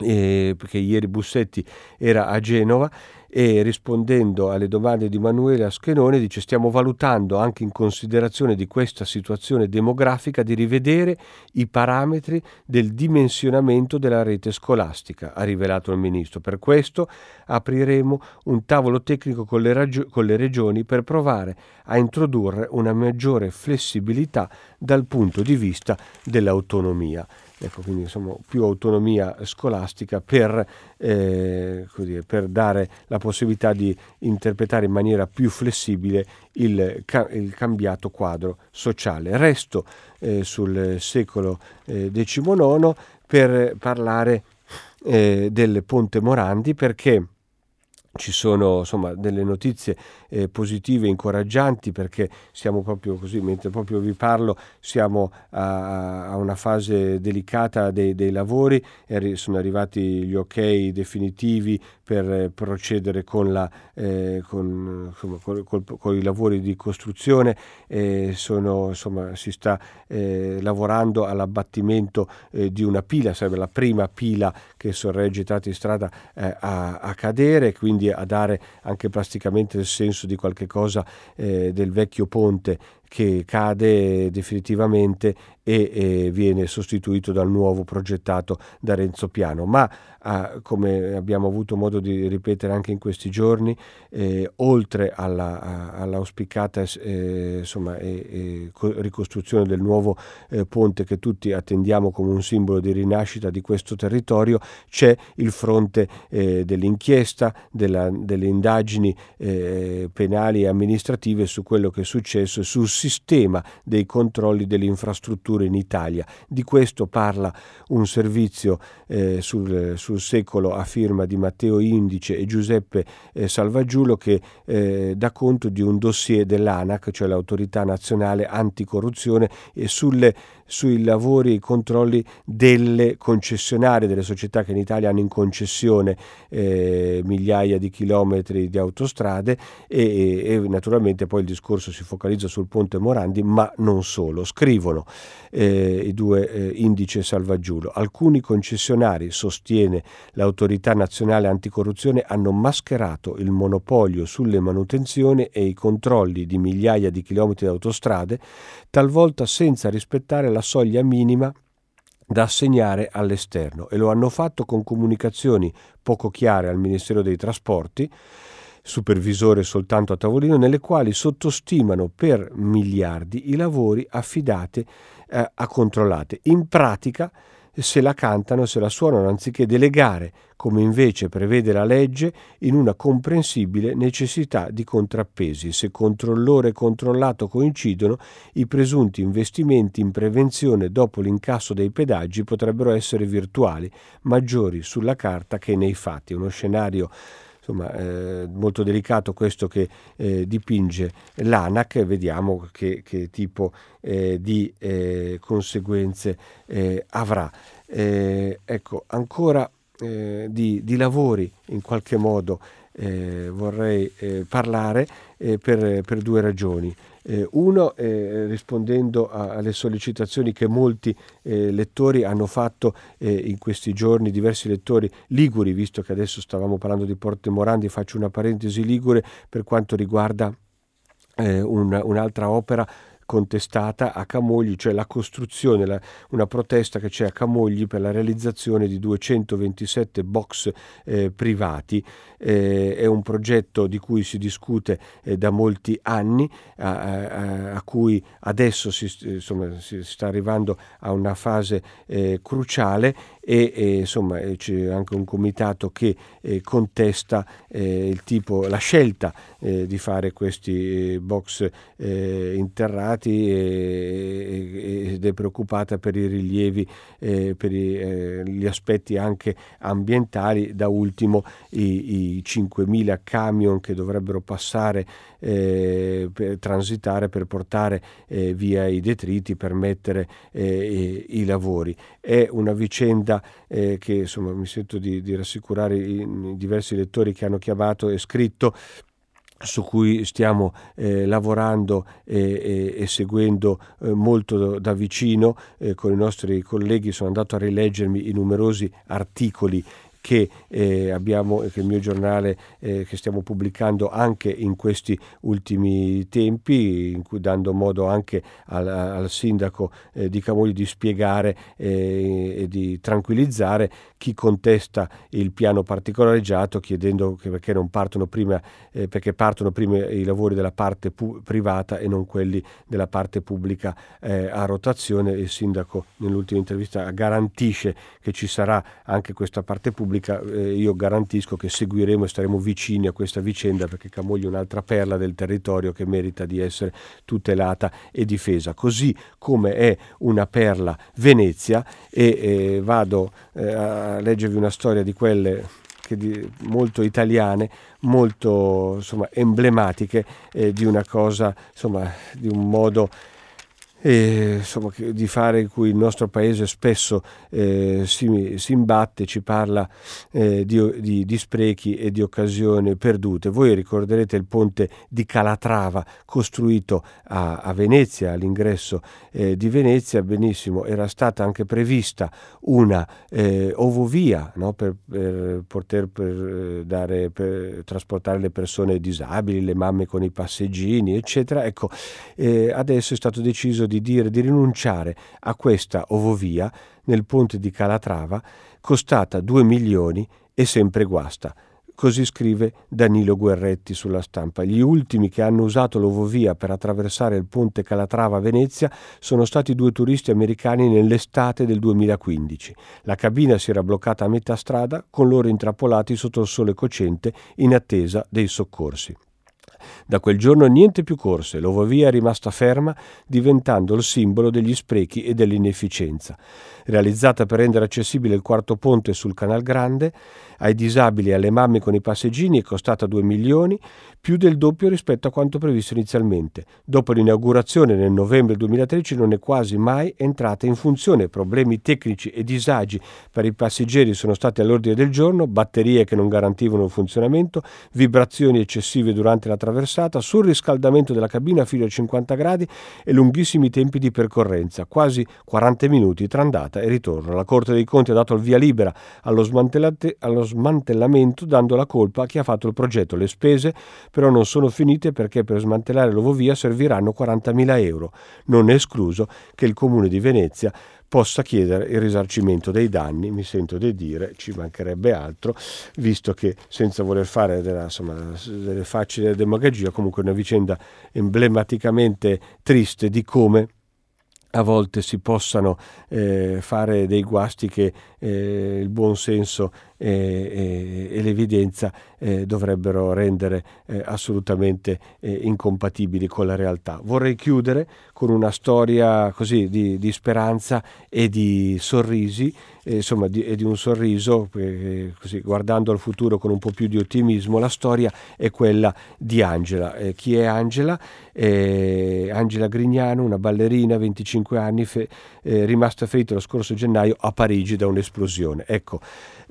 eh, perché ieri Bussetti era a Genova e rispondendo alle domande di Emanuele Aschenone dice stiamo valutando anche in considerazione di questa situazione demografica di rivedere i parametri del dimensionamento della rete scolastica, ha rivelato il Ministro. Per questo apriremo un tavolo tecnico con le, ragio- con le regioni per provare a introdurre una maggiore flessibilità dal punto di vista dell'autonomia. Ecco, quindi insomma più autonomia scolastica per, eh, dire, per, dare la possibilità di interpretare in maniera più flessibile il, il cambiato quadro sociale. Resto eh, sul secolo eh, XIX per parlare eh, del Ponte Morandi perché ci sono insomma delle notizie eh, positive, incoraggianti perché siamo proprio così, mentre proprio vi parlo, siamo a, a una fase delicata dei, dei lavori, e sono arrivati gli ok definitivi per eh, procedere con, la, eh, con, insomma, col, col, con, i lavori di costruzione, sono, insomma, si sta eh, lavorando all'abbattimento eh, di una pila, sarebbe la prima pila che sorregge i tratti di strada eh, a, a cadere, quindi a dare anche plasticamente il senso di qualche cosa eh, del vecchio ponte che cade definitivamente e, e, viene sostituito dal nuovo progettato da Renzo Piano. Ma ah, come abbiamo avuto modo di ripetere anche in questi giorni, eh, oltre alla, all'auspicata eh, insomma, eh, ricostruzione del nuovo eh, ponte che tutti attendiamo come un simbolo di rinascita di questo territorio, c'è il fronte eh, dell'inchiesta, della, delle indagini eh, penali e amministrative su quello che è successo e sul sistema dei controlli delle addirittura in Italia. Di questo parla un servizio eh, sul, sul, secolo a firma di Matteo Indice e Giuseppe eh, Salvaggiulo che eh, dà conto di un dossier dell'ANAC, cioè l'autorità nazionale anticorruzione, e sulle sui lavori e i controlli delle concessionarie, delle società che in Italia hanno in concessione eh, migliaia di chilometri di autostrade e, e, naturalmente poi il discorso si focalizza sul ponte Morandi, ma non solo. Scrivono eh, i due eh, indice Salvaggiulo. Alcuni concessionari, sostiene l'autorità nazionale anticorruzione, hanno mascherato il monopolio sulle manutenzioni e i controlli di migliaia di chilometri di autostrade, talvolta senza rispettare la soglia minima da assegnare all'esterno e lo hanno fatto con comunicazioni poco chiare al Ministero dei Trasporti, supervisore soltanto a tavolino, nelle quali sottostimano per miliardi i lavori affidati eh, a controllate. In pratica se la cantano, se la suonano, anziché delegare, come invece prevede la legge, in una comprensibile necessità di contrappesi. Se controllore e controllato coincidono, i presunti investimenti in prevenzione dopo l'incasso dei pedaggi potrebbero essere virtuali, maggiori sulla carta che nei fatti. Uno scenario insomma, eh, molto delicato questo che eh, dipinge l'ANAC, vediamo che, che tipo eh, di eh, conseguenze eh, avrà. Eh, ecco, ancora di, di, lavori in qualche modo vorrei parlare per, per due ragioni. Eh, uno, eh, rispondendo a, alle sollecitazioni che molti eh, lettori hanno fatto eh, in questi giorni, diversi lettori liguri, visto che adesso stavamo parlando di Porte Morandi, faccio una parentesi ligure per quanto riguarda eh, un, un'altra opera contestata a Camogli, cioè la costruzione, la, una protesta che c'è a Camogli per la realizzazione di 227 box eh, privati. Eh, è un progetto di cui si discute eh, da molti anni, a, a, a cui adesso si, insomma, si, sta arrivando a una fase eh, cruciale e, e insomma eh, c'è anche un comitato che eh, contesta eh, tipo, la scelta eh, di fare questi eh, box eh, interrati ed è preoccupata per i rilievi, per i, gli aspetti anche ambientali, da ultimo i, i 5.000 camion che dovrebbero passare per transitare per portare via i detriti, permettere i, i lavori. È una vicenda eh, che insomma, mi sento di, di rassicurare i, i diversi lettori che hanno chiamato e scritto su cui stiamo eh, lavorando e, e, e seguendo eh, molto da vicino eh, con i nostri colleghi. Sono andato a rileggermi i numerosi articoli che eh, abbiamo, che il mio giornale eh, che stiamo pubblicando anche in questi ultimi tempi, in cui dando modo anche al, al sindaco eh, di Camogli di spiegare eh, e di tranquillizzare chi contesta il piano particolareggiato chiedendo perché prima, eh, perché partono prima i lavori della parte pu- privata e non quelli della parte pubblica eh, a rotazione. Il sindaco nell'ultima intervista garantisce che ci sarà anche questa parte pubblica eh, io garantisco che seguiremo e staremo vicini a questa vicenda perché Camogli è un'altra perla del territorio che merita di essere tutelata e difesa, così come è una perla Venezia e eh, vado eh, leggervi una storia di quelle di, molto italiane, molto insomma, emblematiche eh, di una cosa, insomma, di un modo e, insomma, di fare in cui il nostro paese spesso eh, si, si, imbatte, ci parla eh, di, di, di, sprechi e di occasioni perdute. Voi ricorderete il ponte di Calatrava costruito a, a Venezia, all'ingresso eh, di Venezia, benissimo, era stata anche prevista una eh, ovovia no? per, per, poter per eh, dare, per trasportare le persone disabili, le mamme con i passeggini, eccetera. Ecco, eh, adesso è stato deciso di dire di rinunciare a questa ovovia nel ponte di Calatrava, costata 2 milioni e sempre guasta. Così scrive Danilo Guerretti sulla stampa. Gli ultimi che hanno usato l'ovovia per attraversare il ponte Calatrava a Venezia sono stati due turisti americani nell'estate del 2015. La cabina si era bloccata a metà strada con loro intrappolati sotto il sole cocente in attesa dei soccorsi. Da quel giorno niente più corse, l'ovovia è rimasta ferma, diventando il simbolo degli sprechi e dell'inefficienza. Realizzata per rendere accessibile il quarto ponte sul Canal Grande, ai disabili e alle mamme con i passeggini è costata 2 milioni, più del doppio rispetto a quanto previsto inizialmente. Dopo l'inaugurazione nel novembre 2013 non è quasi mai entrata in funzione. Problemi tecnici e disagi per i passeggeri sono stati all'ordine del giorno, batterie che non garantivano il funzionamento, vibrazioni eccessive durante la traversata, surriscaldamento della cabina fino a 50 gradi e lunghissimi tempi di percorrenza, quasi 40 minuti tra andata e ritorno. La Corte dei Conti ha dato il via libera allo, allo smantellamento dando la colpa a chi ha fatto il progetto. Le spese però non sono finite perché per smantellare l'ovovia serviranno 40.000 euro. Non escluso che il Comune di Venezia possa chiedere il risarcimento dei danni, mi sento di dire, ci mancherebbe altro, visto che senza voler fare della, insomma, delle facili demagogia, comunque una vicenda emblematicamente triste di come a volte si possano eh, fare dei guasti che eh, il buon senso e, e, e l'evidenza eh, dovrebbero rendere eh, assolutamente eh, incompatibili con la realtà. Vorrei chiudere con una storia così di, di speranza e di sorrisi, eh, insomma, di, e di un sorriso, così, guardando al futuro con un po' più di ottimismo. La storia è quella di Angela. chi è Angela? Angela Grignano, una ballerina, 25 anni, fe, rimasta ferita lo scorso gennaio a Parigi da un'esplosione. Ecco,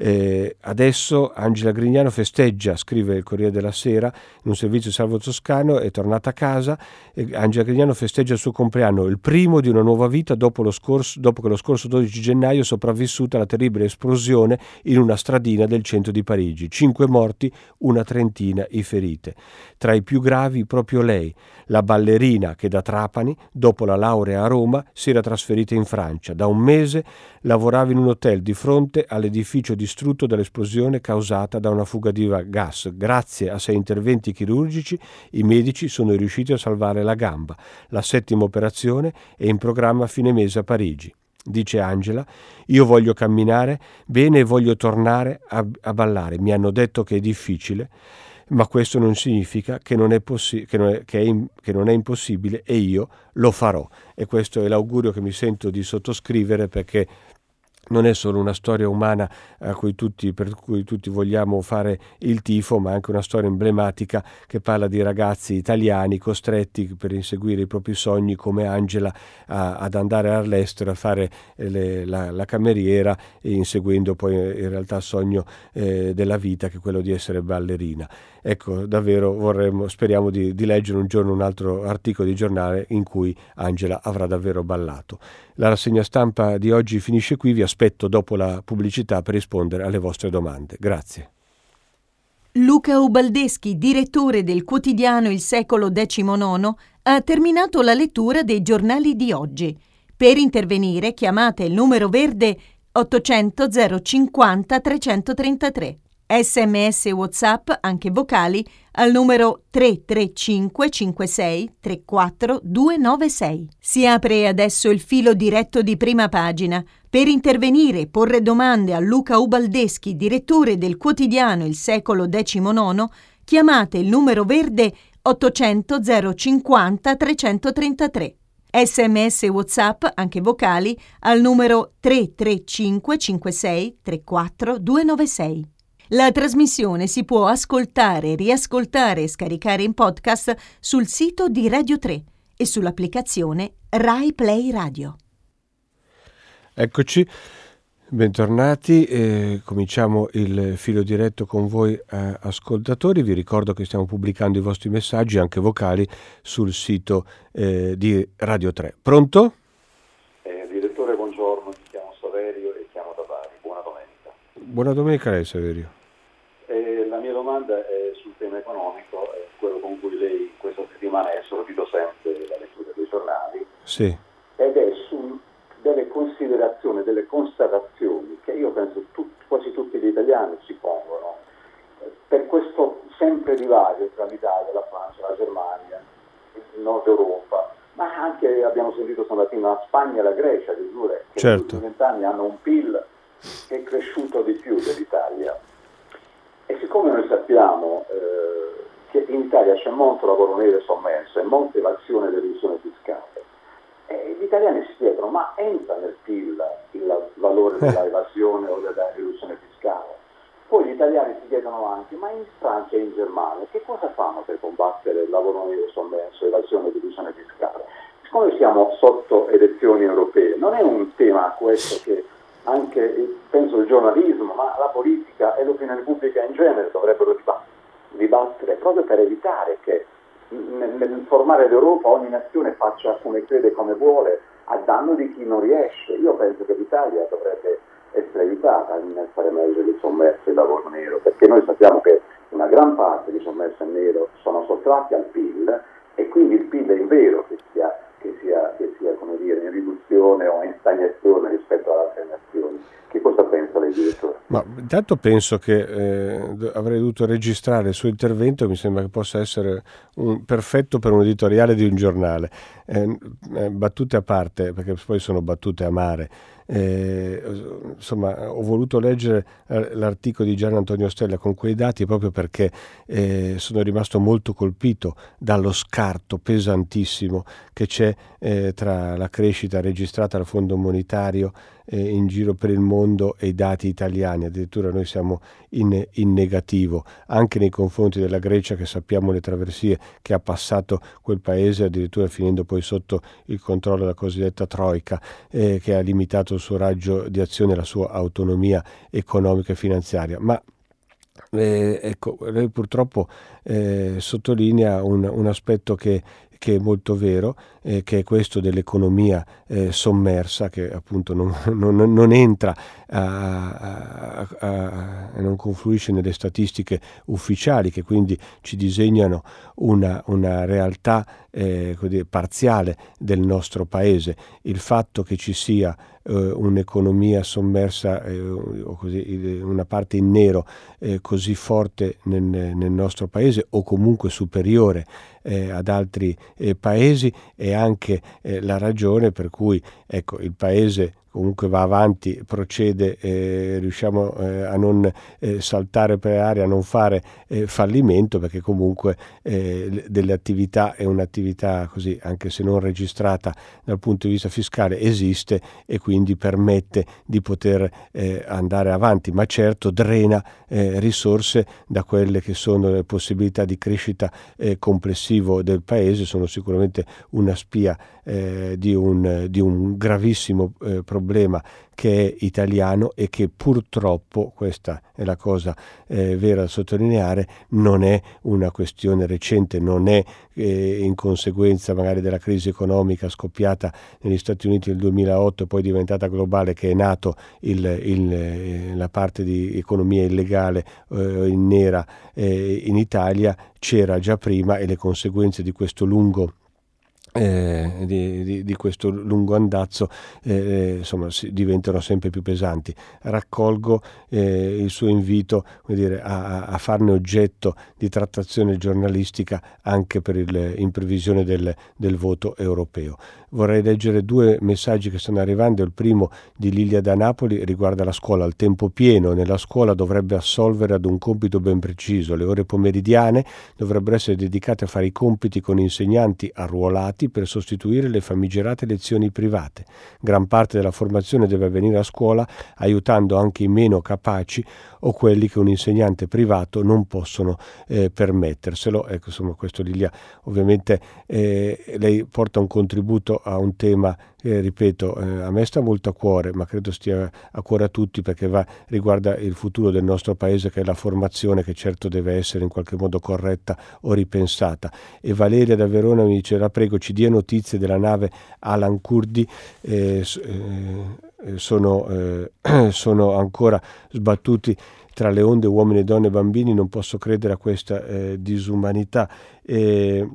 eh, adesso Angela Grignano festeggia, scrive il Corriere della Sera, in un servizio salvo toscano, è tornata a casa. E Angela Grignano festeggia il suo compleanno, il primo di una nuova vita dopo, scorso, dopo che lo scorso 12 gennaio è sopravvissuta alla terribile esplosione in una stradina del centro di Parigi. Cinque morti, una trentina i ferite. Tra i più gravi proprio lei, la ballerina che da Trapani, dopo la laurea a Roma, si era trasferita in Francia. Da un mese lavorava in un hotel di fronte all'edificio distrutto dall'esplosione causata da una fuga di gas. Grazie a sei interventi chirurgici i medici sono riusciti a salvare la gamba. La settima operazione è in programma a fine mese a Parigi. Dice Angela, io voglio camminare bene e voglio tornare a, a ballare. Mi hanno detto che è difficile ma questo non significa che non, possi- che, non è, che, in- che non è impossibile e io lo farò. E questo è l'augurio che mi sento di sottoscrivere perché non è solo una storia umana cui tutti, per cui tutti vogliamo fare il tifo, ma anche una storia emblematica che parla di ragazzi italiani costretti per inseguire i propri sogni come Angela a, ad andare all'estero a fare eh, le, la, la, cameriera inseguendo poi eh, in realtà il sogno eh, della vita che è quello di essere ballerina. Ecco, davvero vorremmo, speriamo di, di leggere un giorno un altro articolo di giornale in cui Angela avrà davvero ballato. La rassegna stampa di oggi finisce qui, vi aspetto dopo la pubblicità per rispondere alle vostre domande. Grazie. Luca Ubaldeschi, direttore del quotidiano Il Secolo XIX, ha terminato la lettura dei giornali di oggi. Per intervenire chiamate il numero verde 800 050 333. Sms e WhatsApp, anche vocali, al numero 335 56 34 296. Si apre adesso il filo diretto di prima pagina. Per intervenire e porre domande a Luca Ubaldeschi, direttore del quotidiano Il Secolo XIX, chiamate il numero verde 800 050 333. Sms e WhatsApp, anche vocali, al numero 335 56 34 296. La trasmissione si può ascoltare, riascoltare e scaricare in podcast sul sito di Radio 3 e sull'applicazione Rai Play Radio. Eccoci, bentornati. Eh, cominciamo il filo diretto con voi eh, ascoltatori. Vi ricordo che stiamo pubblicando i vostri messaggi, anche vocali, sul sito eh, di Radio 3. Pronto? Eh, direttore, buongiorno. Mi chiamo Saverio e chiamo da Bari. Buona domenica. Buona domenica a lei, Saverio domanda è sul tema economico, è quello con cui lei questa settimana è assorbito sempre la lettura dei giornali. Sì. Ed è su delle considerazioni, delle constatazioni che io penso tut, quasi tutti gli italiani si pongono per questo sempre divario tra l'Italia, la Francia, la Germania, il Nord Europa, ma anche abbiamo sentito stamattina la Spagna e la Grecia, che pure certo. negli ultimi vent'anni hanno un PIL che è cresciuto di più dell'Italia. E siccome noi sappiamo eh, che in Italia c'è molto lavoro nero sommerso e molta evasione ed elusione fiscale. E gli italiani si chiedono, ma entra nel PIL il valore eh. <laughs> della evasione o della elusione fiscale? Poi gli italiani si chiedono anche, ma in Francia e in Germania che cosa fanno per combattere il lavoro nero sommerso, evasione ed elusione fiscale? Siccome siamo sotto elezioni europee, non è un tema questo che anche, penso, il giornalismo, ma la politica e l'opinione pubblica in genere dovrebbero dibattere proprio per evitare che nell'informare l'Europa ogni nazione faccia come crede, come vuole, a danno di chi non riesce. Io penso che l'Italia dovrebbe essere aiutata nel fare emergere il sommerso il lavoro nero, perché noi sappiamo che una gran parte di sommerso e nero sono sottratti al PIL e quindi il PIL è in vero che sia, che sia, che sia dire, in riduzione o in stagnazione rispetto ad altre nazioni. Che cosa pensa lei, direttore? Ma intanto penso che eh, avrei dovuto registrare il suo intervento, mi sembra che possa essere un, perfetto per un editoriale di un giornale. Eh, eh, battute a parte, perché poi sono battute amare. Eh, insomma, ho voluto leggere eh, l'articolo di Gian Antonio Stella con quei dati proprio perché eh, sono rimasto molto colpito dallo scarto pesantissimo che c'è eh, tra la crescita registrata dal Fondo Monetario eh, in giro per il mondo e i dati italiani, addirittura noi siamo in, in, negativo, anche nei confronti della Grecia che sappiamo le traversie che ha passato quel paese, addirittura finendo poi sotto il controllo della cosiddetta Troica, eh, che ha limitato il suo raggio di azione la sua autonomia economica e finanziaria. Ma eh, ecco, lei purtroppo eh, sottolinea un, un aspetto che che è molto vero, eh, che è questo dell'economia eh, sommersa, che appunto non, <laughs> non, non entra e non confluisce nelle statistiche ufficiali, che quindi ci disegnano una, una realtà eh, parziale del nostro paese. Il fatto che ci sia eh, un'economia sommersa, eh, o così, una parte in nero eh, così forte nel, nel, nostro paese o comunque superiore ad altri paesi è anche eh, la ragione per cui ecco, il paese comunque va avanti, procede, eh, riusciamo eh, a non eh, saltare per aria, a non fare eh, fallimento, perché comunque eh, delle attività è un'attività così, anche se non registrata dal punto di vista fiscale, esiste e quindi permette di poter eh, andare avanti, ma certo drena risorse da quelle che sono le possibilità di crescita complessivo del paese, sono sicuramente una spia di un, di, un, gravissimo problema problema che è italiano e che purtroppo, questa è la cosa eh, vera da sottolineare, non è una questione recente, non è eh, in conseguenza magari della crisi economica scoppiata negli Stati Uniti nel 2008 e poi diventata globale che è nato il, il, eh, la parte di economia illegale eh, in nera eh, in Italia, c'era già prima e le conseguenze di questo lungo eh, di, di, di, questo lungo andazzo eh, eh insomma, si, diventano sempre più pesanti. Raccolgo eh, il suo invito dire, a, a, farne oggetto di trattazione giornalistica anche il, in previsione del, del voto europeo vorrei leggere due messaggi che stanno arrivando. Il primo di Lilia da Napoli riguarda la scuola. Al tempo pieno nella scuola dovrebbe assolvere ad un compito ben preciso. Le ore pomeridiane dovrebbero essere dedicate a fare i compiti con insegnanti arruolati per sostituire le famigerate lezioni private. Gran parte della formazione deve avvenire a scuola aiutando anche i meno capaci o quelli che un insegnante privato non possono eh, permetterselo. Ecco, insomma, questo Lilia ovviamente eh, lei porta un contributo a un tema che, ripeto, eh, a me sta molto a cuore, ma credo stia a cuore a tutti perché va, riguarda il futuro del nostro paese, che è la formazione che certo deve essere in qualche modo corretta o ripensata. E Valeria da Verona mi dice, la prego, ci dia notizie della nave Alan Kurdi. Eh, eh, sono, eh, <clears throat> sono ancora sbattuti tra le onde uomini, donne e bambini, non posso credere a questa eh, disumanità. Eh,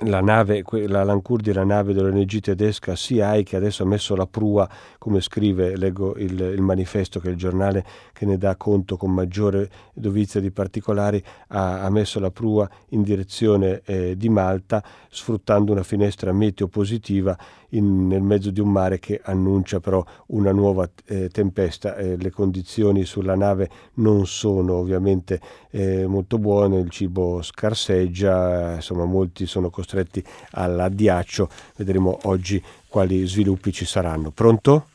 la nave, la Lancurdi, la nave dell'ONG tedesca SIAI che adesso ha messo la prua, come scrive, leggo il, il, manifesto che è il giornale che ne dà conto con maggiore dovizia di particolari, ha, ha messo la prua in direzione eh, di Malta sfruttando una finestra meteo positiva in, nel mezzo di un mare che annuncia però una nuova eh, tempesta. Eh, le condizioni sulla nave non sono ovviamente eh, molto buone, il cibo scarseggia, insomma molti sono costretti all'addiaccio. Vedremo oggi quali sviluppi ci saranno. Pronto?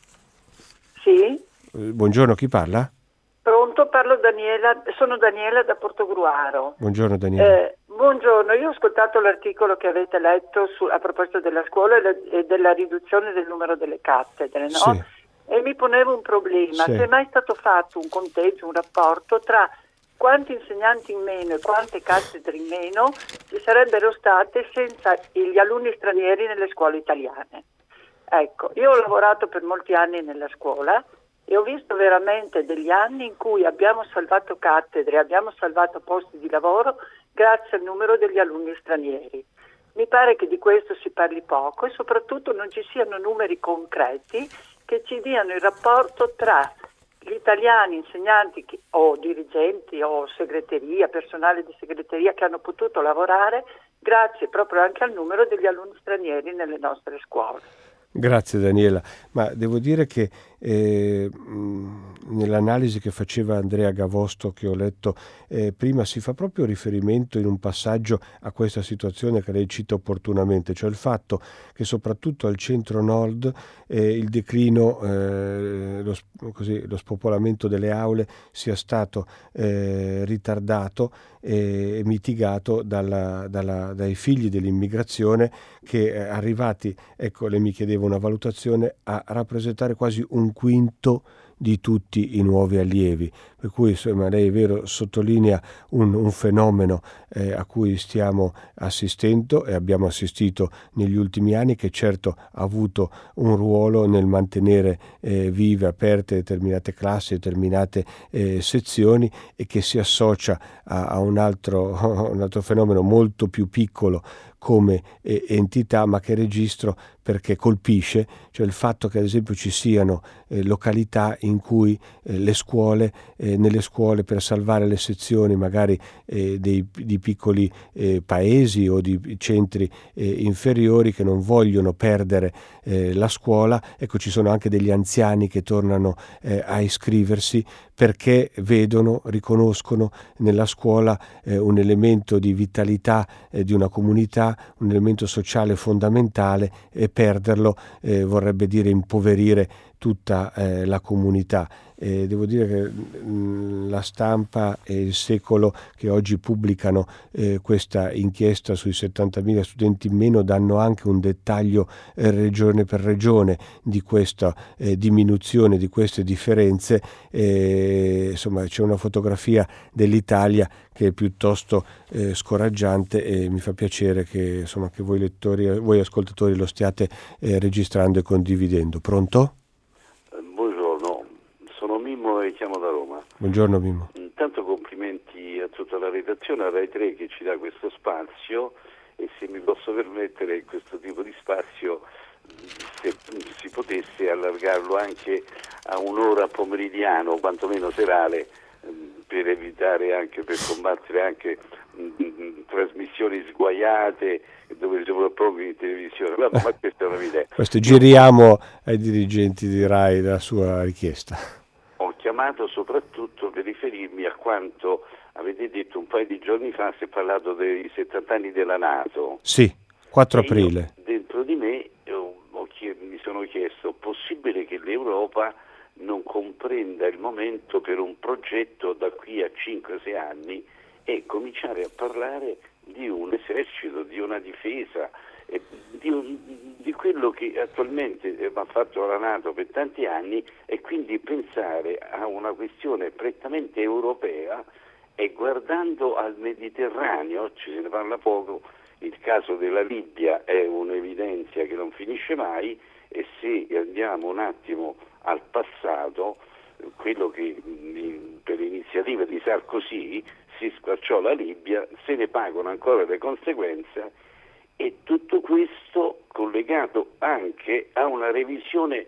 Sì. Eh, buongiorno, chi parla? Pronto, parlo Daniela, sono Daniela da Portogruaro. Buongiorno Daniela. Eh, buongiorno, io ho ascoltato l'articolo che avete letto su, a proposito della scuola e, la, e, della riduzione del numero delle cattedre, no? Sì. E mi ponevo un problema, sì. se è mai stato fatto un conteggio, un rapporto tra quanti insegnanti in meno e quante cattedre in meno ci sarebbero state senza gli alunni stranieri nelle scuole italiane. Ecco, io ho lavorato per molti anni nella scuola e ho visto veramente degli anni in cui abbiamo salvato cattedre, abbiamo salvato posti di lavoro grazie al numero degli alunni stranieri. Mi pare che di questo si parli poco e soprattutto non ci siano numeri concreti che ci diano il rapporto tra gli italiani insegnanti o dirigenti o segreteria, personale di segreteria che hanno potuto lavorare grazie proprio anche al numero degli alunni stranieri nelle nostre scuole. Grazie Daniela, ma devo dire che eh, nell'analisi che faceva Andrea Gavosto che ho letto eh, prima si fa proprio riferimento in un passaggio a questa situazione che lei cita opportunamente, cioè il fatto che soprattutto al centro-nord eh, il declino, eh, lo, così, lo, spopolamento delle aule sia stato eh, ritardato e mitigato dalla, dalla, dai figli dell'immigrazione che eh, arrivati, ecco lei mi chiedeva una valutazione, a rappresentare quasi un quinto di tutti i nuovi allievi. Per cui insomma, lei è vero, sottolinea un, un fenomeno eh, a cui stiamo assistendo e abbiamo assistito negli ultimi anni che certo ha avuto un ruolo nel mantenere eh, vive, aperte determinate classi, determinate eh, sezioni e che si associa a, a un, altro, <laughs> un altro fenomeno molto più piccolo come eh, entità, ma che registro perché colpisce, cioè il fatto che ad esempio ci siano eh, località in cui eh, le scuole, eh, nelle scuole per salvare le sezioni magari eh, dei, di piccoli eh, paesi o di centri inferiori che non vogliono perdere la scuola, ecco ci sono anche degli anziani che tornano a iscriversi perché vedono, riconoscono nella scuola eh, un elemento di vitalità eh, di una comunità, un elemento sociale fondamentale e perderlo eh, vorrebbe dire impoverire tutta eh, la comunità. Eh, devo dire che mh, mm, la stampa e il secolo che oggi pubblicano eh, questa inchiesta sui 70.000 studenti in meno danno anche un dettaglio eh, regione per regione di questa eh, diminuzione, di queste differenze. insomma c'è una fotografia dell'Italia che è piuttosto eh, scoraggiante e mi fa piacere che, insomma, che voi lettori, voi ascoltatori lo stiate registrando e condividendo. Pronto? Mimmo e chiamo da Roma. Buongiorno Mimmo. Intanto complimenti a tutta la redazione, a Rai 3 che ci dà questo spazio e se mi posso permettere questo tipo di spazio se si potesse allargarlo anche a un'ora pomeridiano, quantomeno serale, per evitare anche, per combattere anche mh, trasmissioni sguaiate dove si proprio in televisione. Ma, ma questa è una idea. Questo giriamo ai dirigenti di RAI la sua richiesta chiamato soprattutto per riferirmi a quanto avete detto un paio di giorni fa, si è parlato dei 70 anni della Nato. Sì, 4 aprile. dentro di me ho, ho, mi sono chiesto, possibile che l'Europa non comprenda il momento per un progetto da qui a 5-6 anni e cominciare a parlare di un esercito, di una difesa, di, di, quello che attualmente va fatto la Nato per tanti anni e quindi pensare a una questione prettamente europea e guardando al Mediterraneo, ci se ne parla poco, il caso della Libia è un'evidenza che non finisce mai e se andiamo un attimo al passato, quello che per l'iniziativa di Sarkozy si squarciò la Libia, se ne pagano ancora le conseguenze e tutto questo collegato anche a una revisione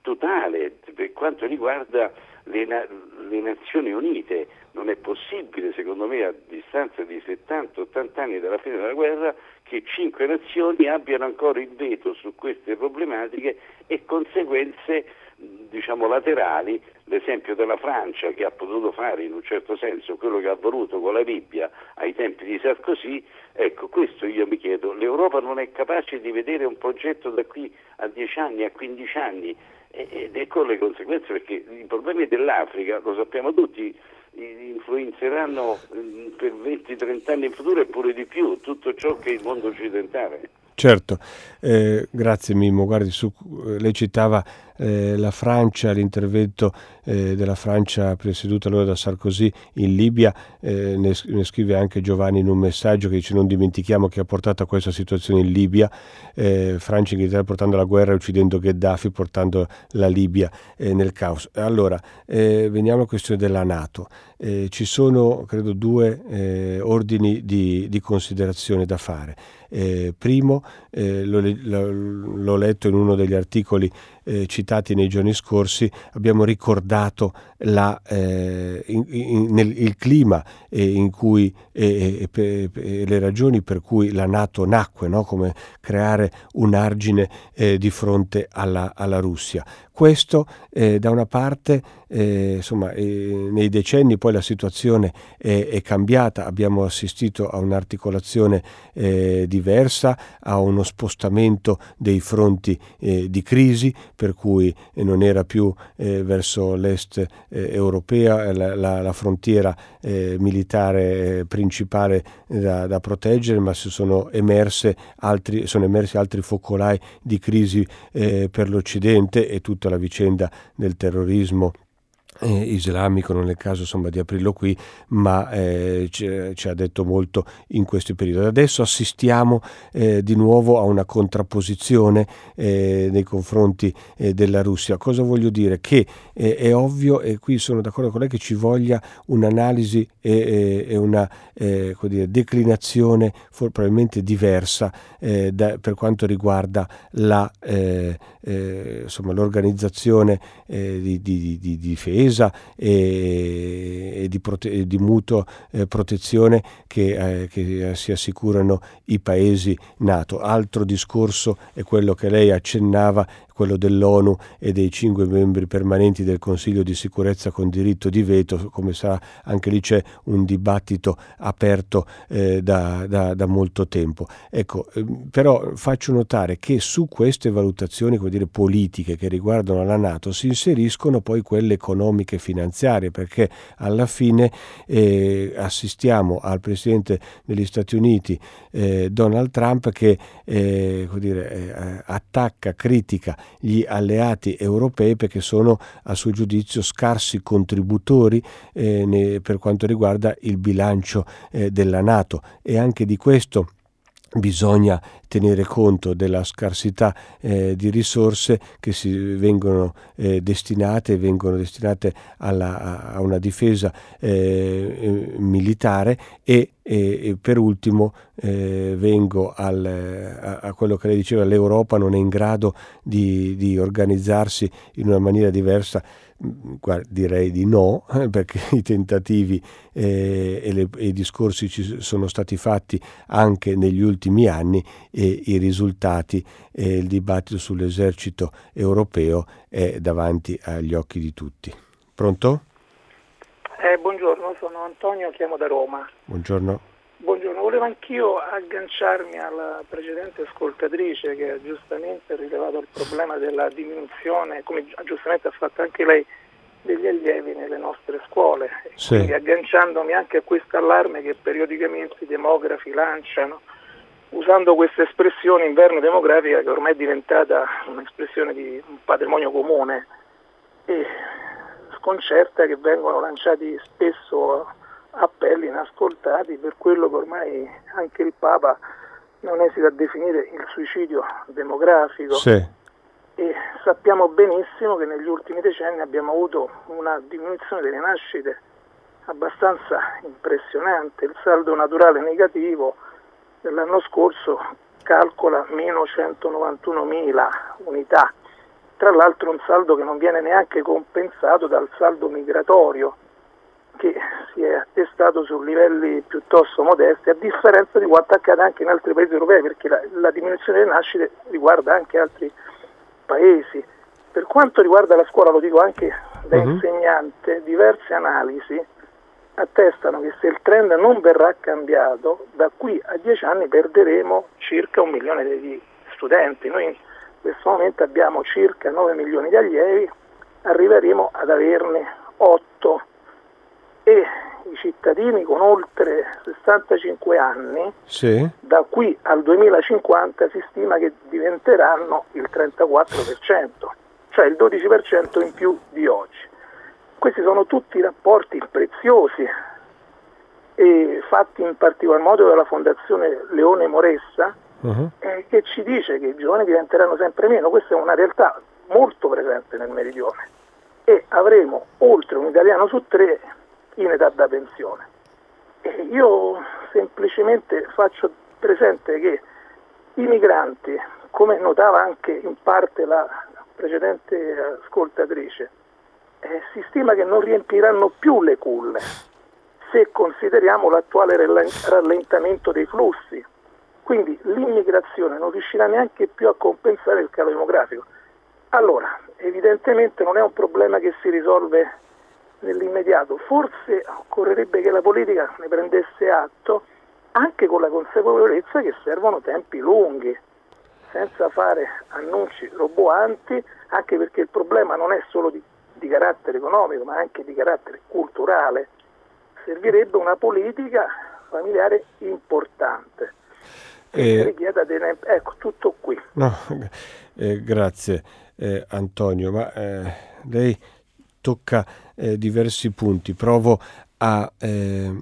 totale per quanto riguarda le, le Nazioni Unite. Non è possibile, secondo me, a distanza di 70-80 anni dalla fine della guerra, che cinque nazioni abbiano ancora il veto su queste problematiche e conseguenze diciamo, laterali, l'esempio della Francia che ha potuto fare in un certo senso quello che ha voluto con la Libia ai tempi di Sarkozy, ecco questo io mi chiedo, l'Europa non è capace di vedere un progetto da qui a 10 anni, a 15 anni? Ed ecco le conseguenze perché i problemi dell'Africa, lo sappiamo tutti, influenzeranno mm, per 20-30 anni in futuro e pure di più tutto ciò che è il mondo occidentale. Certo, eh, grazie Mimmo. Guardi, su, eh, lei citava eh, la Francia, l'intervento eh, della Francia presieduta allora da Sarkozy in Libia, eh, ne, ne, scrive anche Giovanni in un messaggio che dice non dimentichiamo che ha portato a questa situazione in Libia, eh, Francia e Inghilterra portando la guerra uccidendo Gheddafi, portando la Libia nel caos. Allora, veniamo alla questione della Nato. ci sono, credo, due ordini di, di considerazione da fare. Eh, primo, eh, l'ho, l'ho, letto in uno degli articoli eh, citati nei giorni scorsi, abbiamo ricordato la, eh, in, in, nel, il clima eh, cui, e le ragioni per cui la Nato nacque, no? come creare un argine eh, di fronte alla, alla Russia. Questo eh, da una parte, eh, insomma, eh, nei decenni poi la situazione è, è, cambiata, abbiamo assistito a un'articolazione eh, diversa, a uno spostamento dei fronti eh, di crisi, per cui non era più eh, verso l'est europea la, la, la frontiera militare principale da, da, proteggere, ma si sono, emerse altri, sono emersi altri focolai di crisi per l'Occidente e tutta la vicenda del terrorismo eh, islamico, non è il caso insomma, di aprirlo qui, ma eh, ci, ci, ha detto molto in questo periodo. Adesso assistiamo eh, di nuovo a una contrapposizione eh, nei confronti eh, della Russia. Cosa voglio dire? Che eh, è ovvio, e qui sono d'accordo con lei, che ci voglia un'analisi e, e una dire, declinazione probabilmente diversa da, per quanto riguarda la, insomma, l'organizzazione di, di, di, di difesa difesa e, e, di, prote- di, mutuo eh, protezione che, eh, che, si assicurano i paesi NATO. Altro discorso è quello che lei accennava, quello dell'ONU e dei cinque membri permanenti del Consiglio di sicurezza con diritto di veto, come sa anche lì c'è un dibattito aperto eh, da, da, da, molto tempo. Ecco, eh, però faccio notare che su queste valutazioni dire, politiche che riguardano la Nato si inseriscono poi quelle economiche e finanziarie, perché alla fine eh, assistiamo al Presidente degli Stati Uniti eh, Donald Trump che eh, dire, eh, attacca, critica gli alleati europei perché sono a suo giudizio scarsi contributori eh, per quanto riguarda il bilancio eh, della Nato. E anche di questo bisogna tenere conto della scarsità eh, di risorse che si vengono eh, destinate, vengono destinate alla, a una difesa eh, militare e, e, per ultimo eh, vengo al, a, a, quello che lei diceva, l'Europa non è in grado di, di organizzarsi in una maniera diversa direi di no, perché <laughs> i tentativi eh, e, le, e, i discorsi ci sono stati fatti anche negli ultimi anni e i risultati e il dibattito sull'esercito europeo è davanti agli occhi di tutti. Pronto? Eh, buongiorno, sono Antonio, chiamo da Roma. Buongiorno. Buongiorno, volevo anch'io agganciarmi alla precedente ascoltatrice che ha giustamente rilevato il problema della diminuzione, come giustamente ha fatto anche lei, degli allievi nelle nostre scuole. Sì. Quindi agganciandomi anche a questo allarme che periodicamente i demografi lanciano, usando questa espressione inverno demografica che ormai è diventata un'espressione di un patrimonio comune e sconcerta che vengono lanciati spesso appelli inascoltati per quello che ormai anche il Papa non esita a definire il suicidio demografico. Sì. E sappiamo benissimo che negli ultimi decenni abbiamo avuto una diminuzione delle nascite abbastanza impressionante, il saldo naturale negativo dell'anno scorso calcola meno 191.000 unità, tra l'altro un saldo che non viene neanche compensato dal saldo migratorio che si è attestato su livelli piuttosto modesti, a differenza di quanto accade anche in altri paesi europei, perché la, la diminuzione delle nascite riguarda anche altri paesi. Per quanto riguarda la scuola, lo dico anche da uh-huh. insegnante, diverse analisi attestano che se il trend non verrà cambiato, da qui a dieci anni perderemo circa un milione di studenti. Noi in questo momento abbiamo circa 9 milioni di allievi, arriveremo ad averne 8 e i cittadini con oltre 65 anni, sì. da qui al 2050 si stima che diventeranno il 34%, cioè il 12% in più di oggi. Questi sono tutti rapporti preziosi e fatti in particolar modo dalla Fondazione Leone Moressa uh-huh. eh, che ci dice che i giovani diventeranno sempre meno. Questa è una realtà molto presente nel meridione e avremo oltre un italiano su tre in età da pensione. E io semplicemente faccio presente che i migranti, come notava anche in parte la precedente ascoltatrice, eh, si stima che non riempiranno più le culle se consideriamo l'attuale rallentamento dei flussi. Quindi l'immigrazione non riuscirà neanche più a compensare il calo demografico. Allora, evidentemente non è un problema che si risolve nell'immediato. Forse occorrerebbe che la politica ne prendesse atto anche con la consapevolezza che servono tempi lunghi, senza fare annunci roboanti, anche perché il problema non è solo di, di carattere economico, ma anche di carattere culturale. Servirebbe una politica familiare importante. Eh, richieda dei, ecco, tutto qui. No, eh, grazie eh, Antonio, ma eh, lei tocca eh, diversi punti, provo a, eh,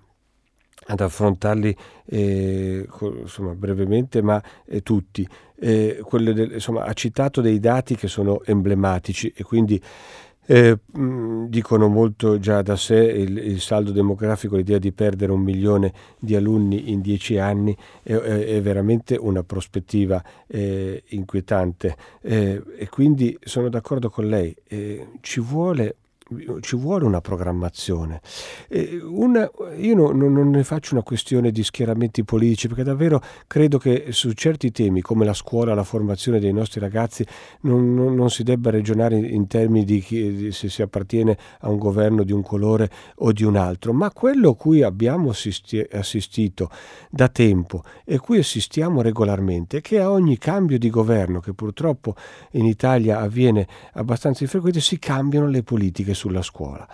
ad affrontarli eh, insomma, brevemente, ma eh, tutti. Eh, del, insomma, ha citato dei dati che sono emblematici e quindi eh, dicono molto già da sé il, il, saldo demografico, l'idea di perdere un milione di alunni in dieci anni è, è, veramente una prospettiva eh, inquietante. Eh, e quindi sono d'accordo con lei, ci vuole ci vuole una programmazione. Una, io no, no, non ne faccio una questione di schieramenti politici perché davvero credo che su certi temi come la scuola, la formazione dei nostri ragazzi non, non, non si debba ragionare in, in termini di, chi, di, se si appartiene a un governo di un colore o di un altro, ma quello a cui abbiamo assisti, assistito da tempo e cui assistiamo regolarmente è che a ogni cambio di governo che purtroppo in Italia avviene abbastanza frequente si cambiano le politiche sulla scuola.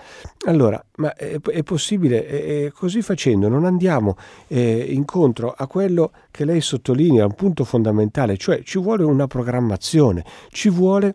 Allora, ma è, è possibile, e così facendo non andiamo eh, incontro a quello che lei sottolinea, un punto fondamentale, cioè ci vuole una programmazione, ci vuole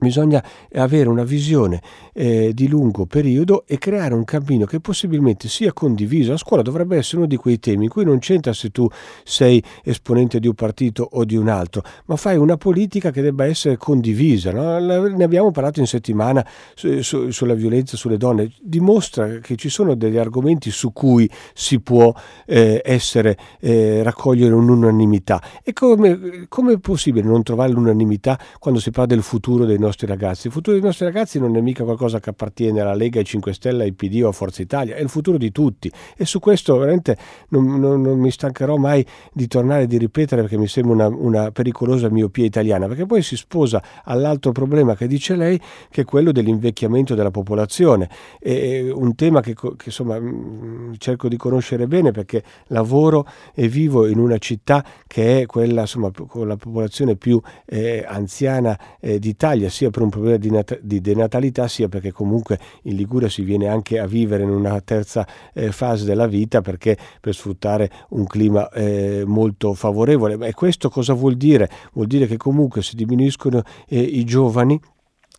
Bisogna avere una visione eh, di lungo periodo e creare un cammino che possibilmente sia condiviso. La scuola dovrebbe essere uno di quei temi in cui non c'entra se tu sei esponente di un partito o di un altro, ma fai una politica che debba essere condivisa. No? Ne abbiamo parlato in settimana su, su, sulla violenza sulle donne. Dimostra che ci sono degli argomenti su cui si può eh, essere, eh, raccogliere un'unanimità. E come, come è possibile non trovare l'unanimità quando si parla del futuro dei nostri nostri ragazzi. Il futuro dei nostri ragazzi non è mica qualcosa che appartiene alla Lega, ai 5 Stelle, ai PD o a Forza Italia, è il futuro di tutti. E su questo veramente non, non, non mi stancherò mai di tornare e di ripetere perché mi sembra una, una pericolosa miopia italiana, perché poi si sposa all'altro problema che dice lei, che è quello dell'invecchiamento della popolazione. È un tema che, che insomma mm, cerco di conoscere bene perché lavoro e vivo in una città che è quella insomma, con la popolazione più eh, anziana eh, d'Italia, sia per un problema di, nat- di, denatalità sia perché comunque in Liguria si viene anche a vivere in una terza eh, fase della vita perché per sfruttare un clima eh, molto favorevole. E questo cosa vuol dire? Vuol dire che comunque si diminuiscono eh, i giovani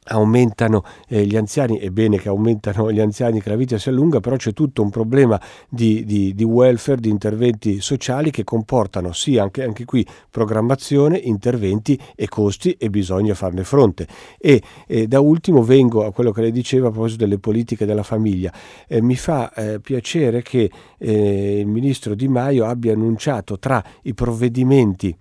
aumentano eh, gli anziani, è bene che aumentano gli anziani, che la vita si allunga, però c'è tutto un problema di, di, di welfare, di interventi sociali che comportano sì anche, anche, qui programmazione, interventi e costi e bisogna farne fronte. E, e da ultimo vengo a quello che lei diceva a proposito delle politiche della famiglia. Eh, mi fa eh, piacere che eh, il ministro Di Maio abbia annunciato tra i provvedimenti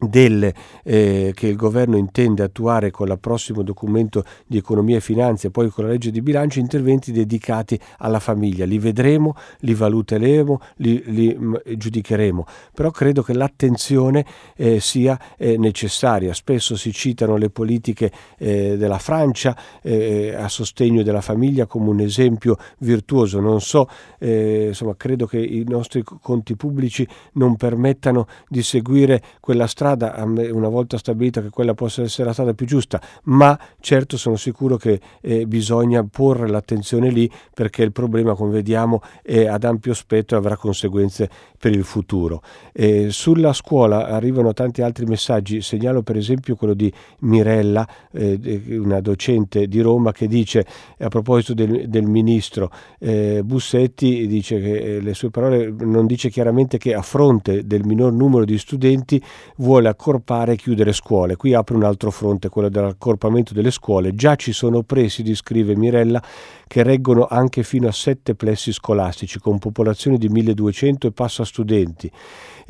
del, eh, che il governo intende attuare con il prossimo documento di economia e finanza e poi con la legge di bilancio interventi dedicati alla famiglia. Li vedremo, li valuteremo, li, li mh, mm, giudicheremo, però credo che l'attenzione eh, sia eh, necessaria. Spesso si citano le politiche eh, della Francia eh, a sostegno della famiglia come un esempio virtuoso. Non so, eh, insomma, credo che i nostri conti pubblici non permettano di seguire quella strada strada, una volta stabilita che quella possa essere la strada più giusta, ma certo sono sicuro che eh, bisogna porre l'attenzione lì perché il problema, come vediamo, è ad ampio spettro e avrà conseguenze per il futuro. Eh, sulla scuola arrivano tanti altri messaggi, segnalo per esempio quello di Mirella, eh, una docente di Roma, che dice a proposito del, del ministro eh, Bussetti, dice che eh, le sue parole non dice chiaramente che a fronte del minor numero di studenti vuole vuole accorpare e chiudere scuole. Qui apre un altro fronte, quello dell'accorpamento delle scuole. Già ci sono presidi, scrive Mirella, che reggono anche fino a sette plessi scolastici con popolazione di 1200 e passa studenti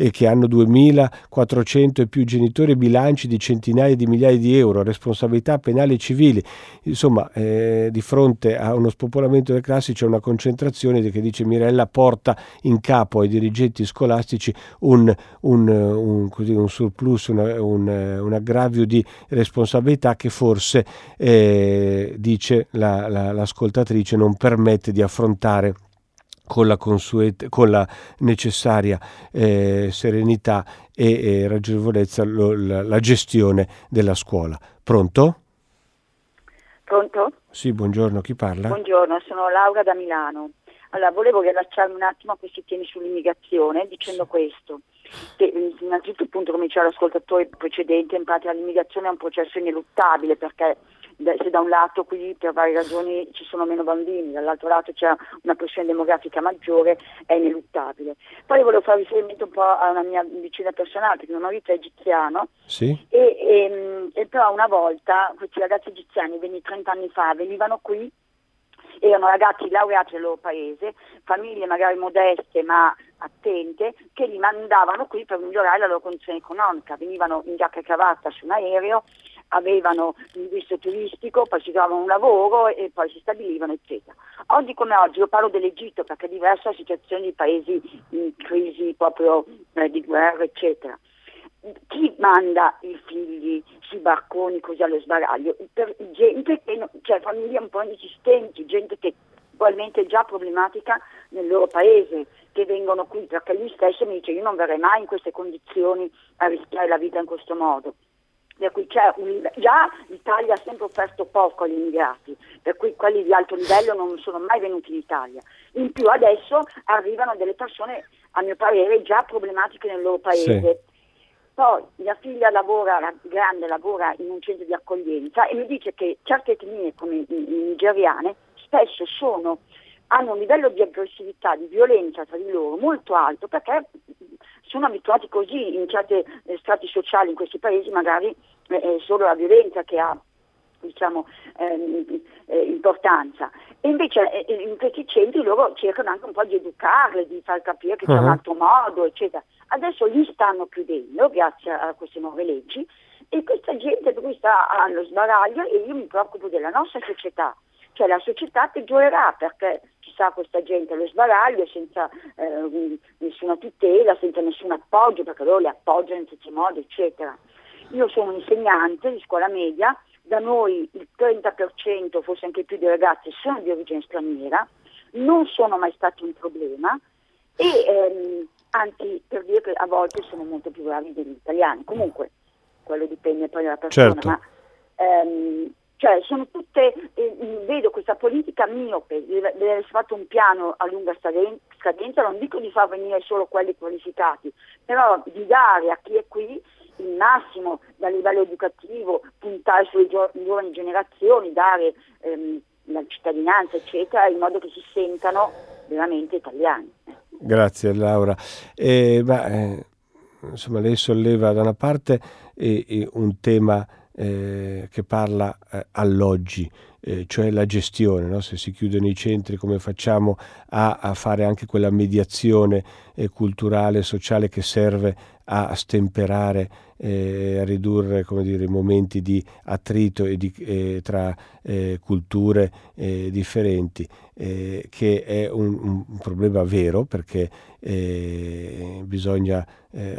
e che hanno 2400 e più genitori bilanci di centinaia di migliaia di euro, responsabilità penali e civili. Insomma, eh, di fronte a uno spopolamento delle classi c'è una concentrazione che dice Mirella porta in capo ai dirigenti scolastici un, un, un, un surplus, una, un, aggravio di responsabilità che forse, eh, dice la, la, l'ascoltatrice, non permette di affrontare con la, consuet- con la necessaria eh, serenità e, e ragionevolezza lo, la, la gestione della scuola. Pronto? Pronto? Sì, buongiorno, chi parla? Buongiorno, sono Laura da Milano. Allora, volevo riallacciarmi un attimo a questi temi sull'immigrazione dicendo sì. questo. Che, innanzitutto, appunto, come diceva l'ascoltatore precedente, in pratica l'immigrazione è un processo ineluttabile perché se da un lato qui per varie ragioni ci sono meno bambini, dall'altro lato c'è una pressione demografica maggiore, è ineluttabile. Poi volevo fare riferimento un po' a una mia vicina personale, perché mio marito è egiziano, sì. e, e, e, però una volta questi ragazzi egiziani, 30 anni fa, venivano qui erano ragazzi laureati nel loro paese, famiglie magari modeste ma attente, che li mandavano qui per migliorare la loro condizione economica, venivano in giacca e cravatta su un aereo, avevano un visto turistico, poi si trovavano un lavoro e poi si stabilivano, eccetera. Oggi come oggi, io parlo dell'Egitto perché è diversa la situazione di paesi in crisi proprio eh, di guerra, eccetera. Chi manda i figli sui barconi così allo sbaraglio? Per gente che, cioè famiglie un po' inesistenti, gente che probabilmente è già problematica nel loro paese, che vengono qui, perché lui stesso mi dice io non verrei mai in queste condizioni a rischiare la vita in questo modo per cui un, già l'Italia ha sempre offerto poco agli immigrati, per cui quelli di alto livello non sono mai venuti in Italia. In più adesso arrivano delle persone, a mio parere, già problematiche nel loro paese. Sì. Poi mia figlia lavora, la grande lavora in un centro di accoglienza e mi dice che certe etnie come i nigeriane spesso sono, hanno un livello di aggressività, di violenza tra di loro molto alto perché sono abituati così in certi eh, strati sociali in questi paesi magari eh, è solo la violenza che ha diciamo, ehm, eh, importanza. E invece eh, eh, in questi centri loro cercano anche un po' di educarle, di far capire che uh-huh. c'è un altro modo, eccetera. Adesso li stanno chiudendo grazie a queste nuove leggi e questa gente per cui sta allo sbaraglio e io mi preoccupo della nostra società. Cioè la società peggiorerà perché ci sarà questa gente allo sbaraglio senza eh, nessuna tutela, senza nessun appoggio, perché loro li appoggiano in tutti i modi, eccetera. Io sono un insegnante di scuola media, da noi il 30%, forse anche più di ragazzi sono di origine straniera, non sono mai stati un problema e ehm, anzi per dire che a volte sono molto più bravi degli italiani. Comunque, quello dipende poi dalla persona, certo. ma ehm, cioè sono tutte, eh, vedo questa politica miope, deve essere fatto un piano a lunga scadenza, non dico di far venire solo quelli qualificati, però di dare a chi è qui il massimo dal livello educativo, puntare sulle gio- giovani generazioni, dare ehm, la cittadinanza, eccetera, in modo che si sentano veramente italiani. Grazie Laura. Eh, ma, eh, insomma, lei solleva da una parte eh, un tema eh, che parla eh, all'oggi, eh, cioè la gestione, no? se si chiudono i centri come facciamo a, a fare anche quella mediazione eh, culturale, sociale che serve a stemperare, eh, a ridurre dire, i momenti di attrito di, tra culture differenti, che è un, un, problema vero perché bisogna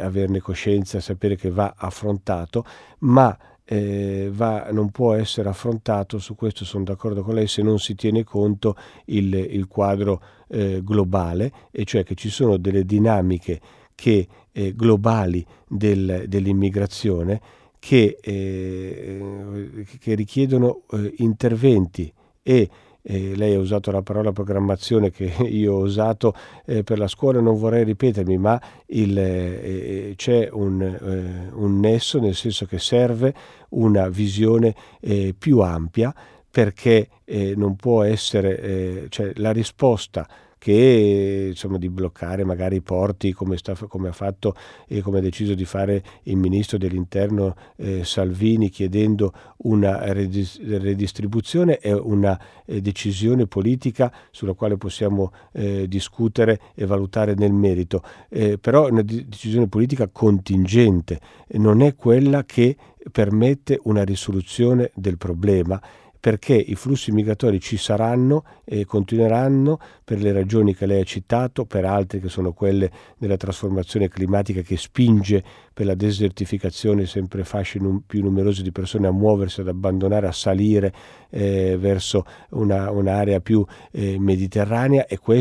averne coscienza, sapere che va affrontato, ma eh, va, non può essere affrontato, su questo sono d'accordo con lei, se non si tiene conto il, il quadro eh, globale, e cioè che ci sono delle dinamiche che, eh, globali del, dell'immigrazione che, eh, che richiedono eh, interventi e eh, lei ha usato la parola programmazione che <laughs> io ho usato eh, per la scuola, non vorrei ripetermi, ma il, eh, c'è un, eh, un, nesso nel senso che serve una visione eh, più ampia perché eh, non può essere, cioè la risposta che insomma, di bloccare magari i porti come, sta, come, ha fatto e come ha deciso di fare il ministro dell'interno eh, Salvini chiedendo una redistribuzione è una eh, decisione politica sulla quale possiamo eh, discutere e valutare nel merito, eh, però è una decisione politica contingente, non è quella che permette una risoluzione del problema perché i flussi migratori ci saranno e continueranno per le ragioni che lei ha citato, per altre che sono quelle della trasformazione climatica che spinge per la desertificazione sempre fasce num- più numerose di persone a muoversi, ad abbandonare, a salire eh, verso una, un'area più eh, mediterranea e questi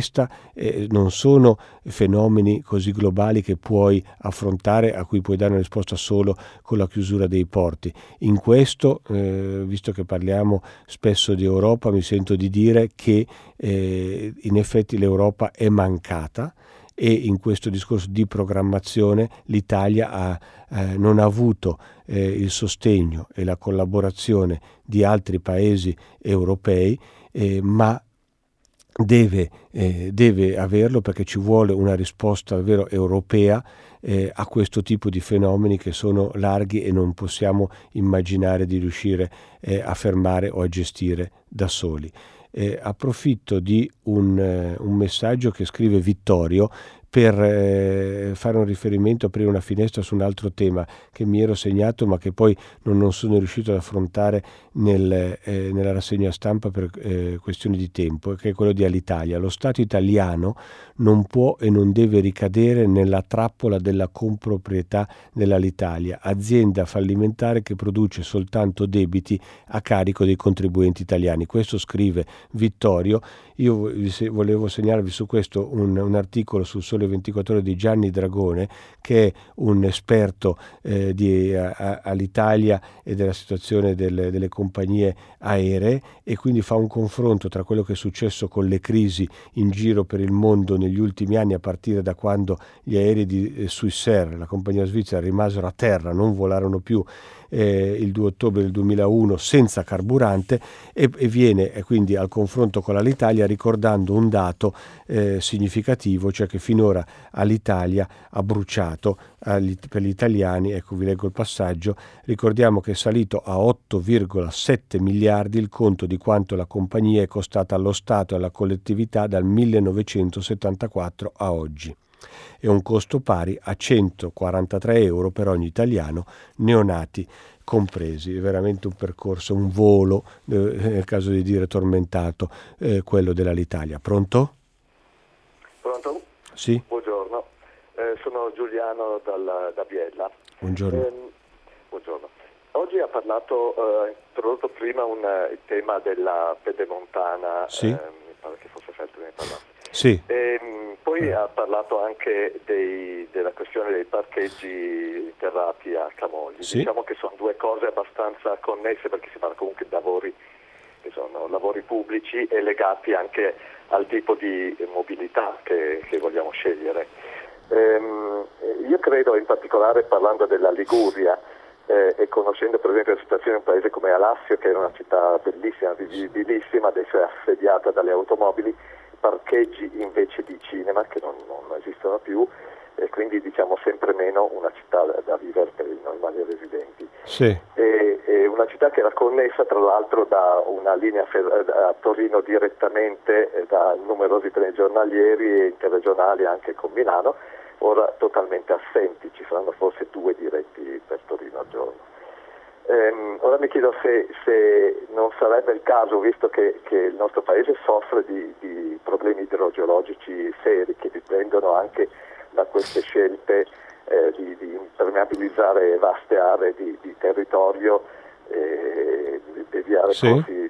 eh, non sono fenomeni così globali che puoi affrontare, a cui puoi dare una risposta solo con la chiusura dei porti. In questo, eh, visto che parliamo spesso di Europa, mi sento di dire che eh, in effetti l'Europa è mancata e in questo discorso di programmazione l'Italia ha, eh, non ha avuto eh, il sostegno e la collaborazione di altri paesi europei, eh, ma deve, eh, deve, averlo perché ci vuole una risposta davvero europea eh, a questo tipo di fenomeni che sono larghi e non possiamo immaginare di riuscire eh, a fermare o a gestire da soli. Eh, approfitto di un, eh, un, messaggio che scrive Vittorio per eh, fare un riferimento, aprire una finestra su un altro tema che mi ero segnato ma che poi non, non sono riuscito ad affrontare nel, eh, nella rassegna stampa per eh, questioni di tempo, che è quello di Alitalia. Lo Stato italiano non può e non deve ricadere nella trappola della comproprietà dell'Alitalia, azienda fallimentare che produce soltanto debiti a carico dei contribuenti italiani. Questo scrive Vittorio. Io volevo segnalarvi su questo un, un articolo sul Sole 24 ore di Gianni Dragone, che è un esperto eh, di a, a, all'Italia e della situazione del, delle compagnie aeree e quindi fa un confronto tra quello che è successo con le crisi in giro per il mondo negli ultimi anni a partire da quando gli aerei di eh, Swissair, la compagnia svizzera, rimasero a terra, non volarono più eh, il 2 ottobre del 2001 senza carburante e, e viene eh, quindi al confronto con l'Italia ricordando un dato eh, significativo, cioè che finora all'Italia ha bruciato agli, per gli italiani, ecco vi leggo il passaggio, ricordiamo che è salito a 8,7 miliardi il conto di quanto la compagnia è costata allo Stato e alla collettività dal 1974 a oggi e un costo pari a 143 euro per ogni italiano, neonati compresi. È veramente un percorso, un volo, eh, nel caso di dire tormentato, eh, quello dell'Alitalia. Pronto? Pronto? Sì. Buongiorno, eh, sono Giuliano dalla, da Biella. Buongiorno. Ehm, buongiorno. Oggi ha parlato, ha eh, introdotto prima un, il tema della pedemontana, sì. mi pare che fosse Feltri ne parlasse. Sì. E, ehm, poi mm. ha parlato anche dei, della questione dei parcheggi interrati a Camogli. Sì. Diciamo che sono due cose abbastanza connesse perché si parla comunque di lavori che sono lavori pubblici e legati anche al tipo di mobilità che, che vogliamo scegliere. Ehm, io credo in particolare parlando della Liguria eh, e conoscendo per esempio la situazione di un paese come Alassio che era una città bellissima, vivibilissima, adesso è assediata dalle automobili, parcheggi invece di cinema che non, non esistono più e quindi diciamo sempre meno una città da, da vivere per i normali residenti. Sì. E, e una città che era connessa tra l'altro da una linea fer- a Torino direttamente eh, da numerosi treni giornalieri e interregionali anche con Milano, ora totalmente assenti, ci saranno forse due diretti per Torino al giorno. Ehm, ora mi chiedo se, se, non sarebbe il caso, visto che, che il nostro paese soffre di, di, problemi idrogeologici seri che dipendono anche da queste scelte eh, di, di, impermeabilizzare vaste aree di, di territorio e di deviare sì. corsi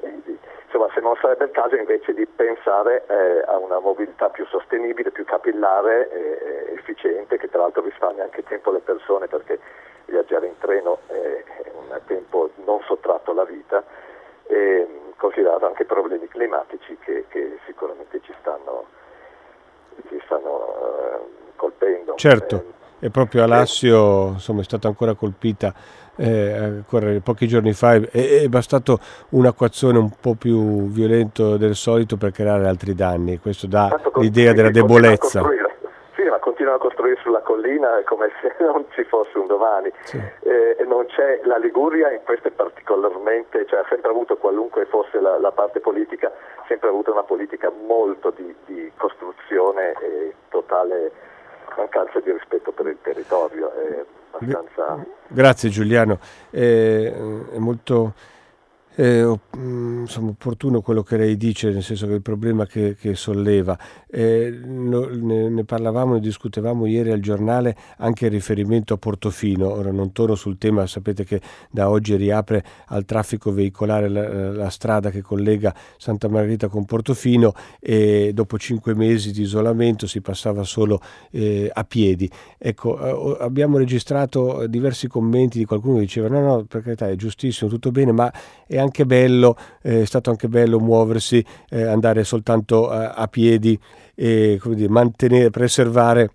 insomma se non sarebbe il caso invece di pensare eh, a una mobilità più sostenibile, più capillare e efficiente, che tra l'altro risparmia anche tempo alle persone perché viaggiare in treno è un tempo non sottratto alla vita, e, considerato anche problemi climatici che, che sicuramente ci stanno, ci stanno eh, colpendo. Certo, eh, e proprio Alassio insomma, è stata ancora colpita eh, ancora pochi giorni fa è, è bastato un acquazzone un po' più violento del solito per creare altri danni, questo dà l'idea della debolezza. Continuano a costruire sulla collina come se <laughs> non ci fosse un domani. Sì. Eh, non c'è, la Liguria in questo è particolarmente, cioè ha sempre avuto, qualunque fosse la, la parte politica, sempre avuto una politica molto di, di costruzione e totale mancanza di rispetto per il territorio. Abbastanza... Grazie Giuliano, è, è molto è mm, insomma, opportuno quello che lei dice, nel senso che il problema che, che solleva. Eh, no, ne, ne, parlavamo, ne discutevamo ieri al giornale anche in riferimento a Portofino. Ora non torno sul tema, sapete che da oggi riapre al traffico veicolare la, la strada che collega Santa Margherita con Portofino e dopo cinque mesi di isolamento si passava solo eh, a piedi. Ecco, eh, abbiamo registrato diversi commenti di qualcuno che diceva no, no, per carità è giustissimo, tutto bene, ma è anche bello, eh, è stato anche bello muoversi, eh, andare soltanto a, a piedi e dire, mantenere, preservare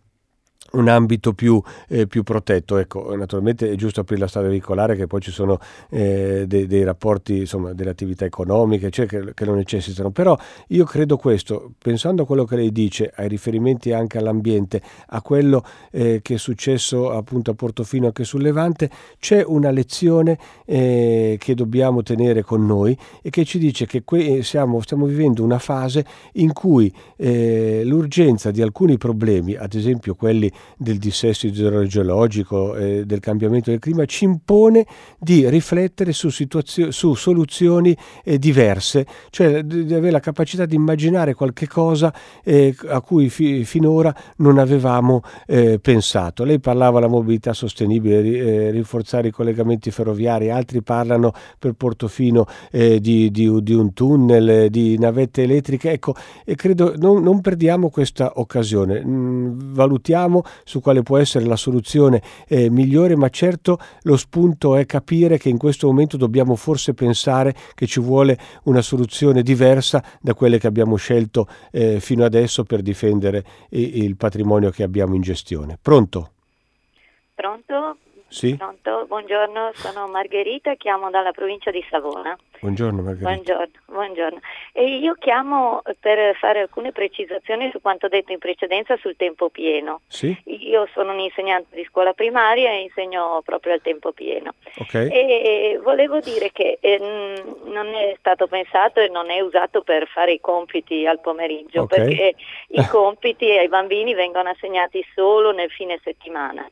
un ambito più, eh, più, protetto. Ecco, naturalmente è giusto aprire la strada veicolare, che poi ci sono eh, dei, dei, rapporti, insomma, delle attività economiche cioè, che, che, lo necessitano. Però io credo questo, pensando a quello che lei dice, ai riferimenti anche all'ambiente, a quello eh, che è successo appunto a Portofino anche sul Levante, c'è una lezione eh, che dobbiamo tenere con noi e che ci dice che que- siamo, stiamo vivendo una fase in cui eh, l'urgenza di alcuni problemi, ad esempio quelli del dissesto idrogeologico e del cambiamento del clima ci impone di riflettere su, situazio- su soluzioni eh, diverse, cioè di, avere la capacità di immaginare qualche cosa eh, a cui fi- finora non avevamo eh, pensato. Lei parlava della mobilità sostenibile, eh, rinforzare i collegamenti ferroviari, altri parlano per Portofino eh, di, di, di, un tunnel, di navette elettriche, ecco, e credo non, non perdiamo questa occasione, mm, valutiamo su quale può essere la soluzione eh, migliore, ma certo lo spunto è capire che in questo momento dobbiamo forse pensare che ci vuole una soluzione diversa da quelle che abbiamo scelto eh, fino adesso per difendere il patrimonio che abbiamo in gestione. Pronto? Pronto? Sì? Pronto? Buongiorno, sono Margherita, chiamo dalla provincia di Savona. Buongiorno Margherita. Buongiorno, buongiorno. E io chiamo per fare alcune precisazioni su quanto detto in precedenza sul tempo pieno. Sì? Io sono un insegnante di scuola primaria e insegno proprio al tempo pieno. Okay. E volevo dire che eh, non è stato pensato e non è usato per fare i compiti al pomeriggio, okay. perché <laughs> i compiti ai bambini vengono assegnati solo nel fine settimana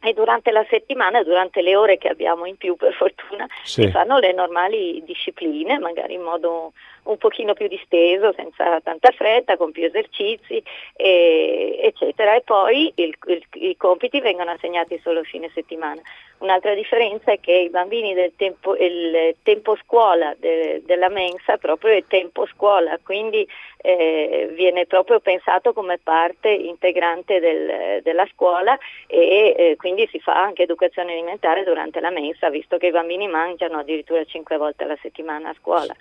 e durante la settimana, durante le ore che abbiamo in più per fortuna, sì. si fanno le normali discipline, magari in modo un pochino più disteso, senza tanta fretta, con più esercizi, e, eccetera. E poi il, il, i compiti vengono assegnati solo fine settimana. Un'altra differenza è che i bambini del tempo, il tempo scuola de, della mensa proprio è tempo scuola, quindi eh, viene proprio pensato come parte integrante del, della scuola e eh, quindi si fa anche educazione alimentare durante la mensa, visto che i bambini mangiano addirittura cinque volte alla settimana a scuola.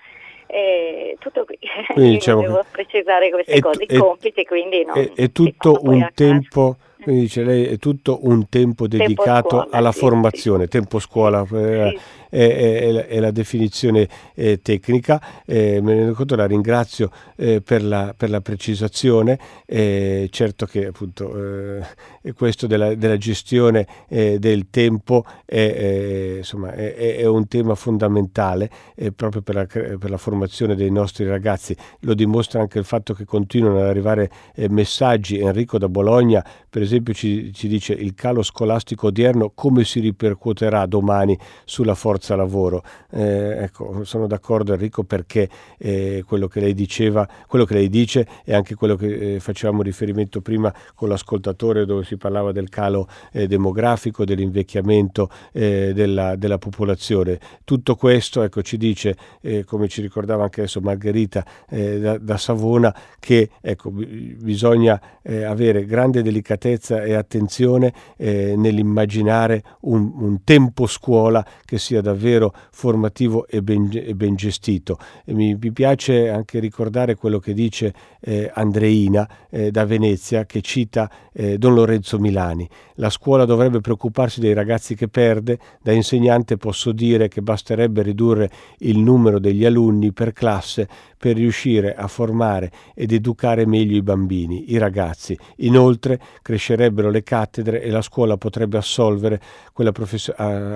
Eh, tutto qui, quindi, <laughs> diciamo devo precisare queste cose, i compiti quindi non è, è tutto un tempo Quindi dice lei è tutto un tempo dedicato tempo scuola, alla sì, formazione, sì. tempo scuola. Eh, sì è, è, è la definizione eh, tecnica. Eh, me ne rendo conto, la ringrazio eh, per, la, per, la, precisazione. Eh, certo che appunto eh, questo della, della gestione eh, del tempo è, insomma, è, un tema fondamentale proprio per la, per la, formazione dei nostri ragazzi. Lo dimostra anche il fatto che continuano ad arrivare messaggi. Enrico da Bologna, per esempio, ci, ci dice il calo scolastico odierno come si ripercuoterà domani sulla forza forza lavoro. Eh, ecco, sono d'accordo Enrico perché eh, quello che lei diceva, quello che lei dice è anche quello che eh, facevamo riferimento prima con l'ascoltatore dove si parlava del calo eh, demografico, dell'invecchiamento eh, della, della, popolazione. Tutto questo ecco, ci dice, eh, come ci ricordava anche adesso Margherita da, da, Savona, che ecco, bisogna avere grande delicatezza e attenzione nell'immaginare un, un tempo scuola che sia davvero formativo e ben, e ben gestito. E mi, mi, piace anche ricordare quello che dice eh, Andreina eh, da Venezia che cita eh, Don Lorenzo Milani. La scuola dovrebbe preoccuparsi dei ragazzi che perde, da insegnante posso dire che basterebbe ridurre il numero degli alunni per classe per riuscire a formare ed educare meglio i bambini, i ragazzi. Inoltre crescerebbero le cattedre e la scuola potrebbe assolvere quella profes-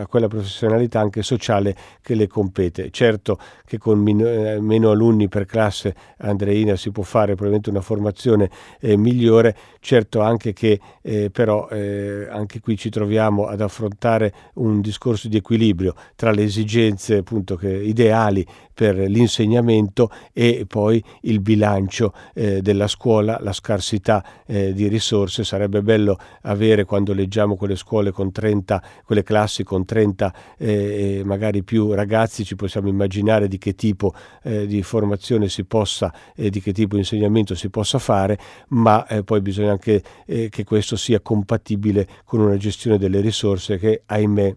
quella professionalità anche sociale che le compete. Certo che con min- eh, meno alunni per classe, Andreina, si può fare probabilmente una formazione eh, migliore, certo anche che eh, però eh, anche qui ci troviamo ad affrontare un discorso di equilibrio tra le esigenze appunto che, ideali per l'insegnamento e poi il bilancio eh, della scuola, la scarsità eh, di risorse. Sarebbe bello avere quando leggiamo quelle scuole con 30, quelle classi con 30 eh, magari più ragazzi, ci possiamo immaginare di che tipo eh, di formazione si possa e di che tipo di insegnamento si possa fare, ma eh, poi bisogna anche eh, che questo sia compatibile con una gestione delle risorse che ahimè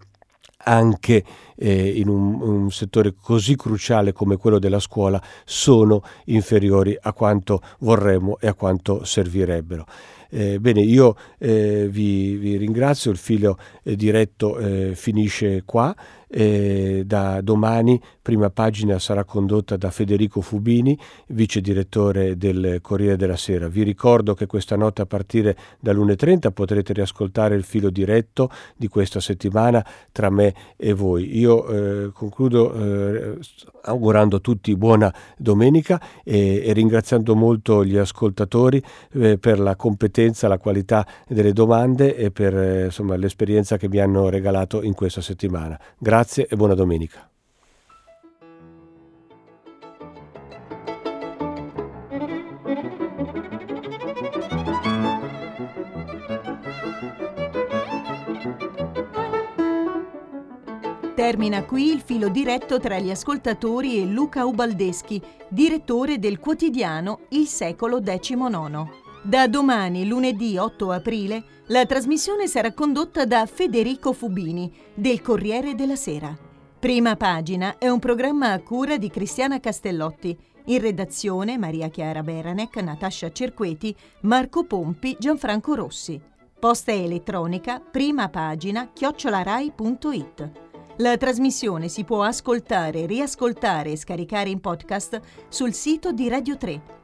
anche eh, in un, un, settore così cruciale come quello della scuola sono inferiori a quanto vorremmo e a quanto servirebbero. Eh, bene, io eh, vi, vi, ringrazio, il filo eh, diretto eh, finisce qua. Eh, da domani prima pagina sarà condotta da Federico Fubini, vice direttore del Corriere della Sera. Vi ricordo che questa notte a partire dall'1.30 potrete riascoltare il filo diretto di questa settimana tra me e voi. Io eh, concludo eh, augurando a tutti buona domenica e, e ringraziando molto gli ascoltatori eh, per la competenza, la qualità delle domande e per eh, insomma, l'esperienza che mi hanno regalato in questa settimana. Grazie Grazie e buona domenica. Termina qui il filo diretto tra gli ascoltatori e Luca Ubaldeschi, direttore del quotidiano Il Secolo XIX. Da domani, lunedì 8 aprile, la trasmissione sarà condotta da Federico Fubini, del Corriere della Sera. Prima pagina è un programma a cura di Cristiana Castellotti. In redazione Maria Chiara Beranec, Natascia Cerqueti, Marco Pompi, Gianfranco Rossi. Posta elettronica, prima pagina, chiocciolarai.it. La trasmissione si può ascoltare, riascoltare e scaricare in podcast sul sito di Radio 3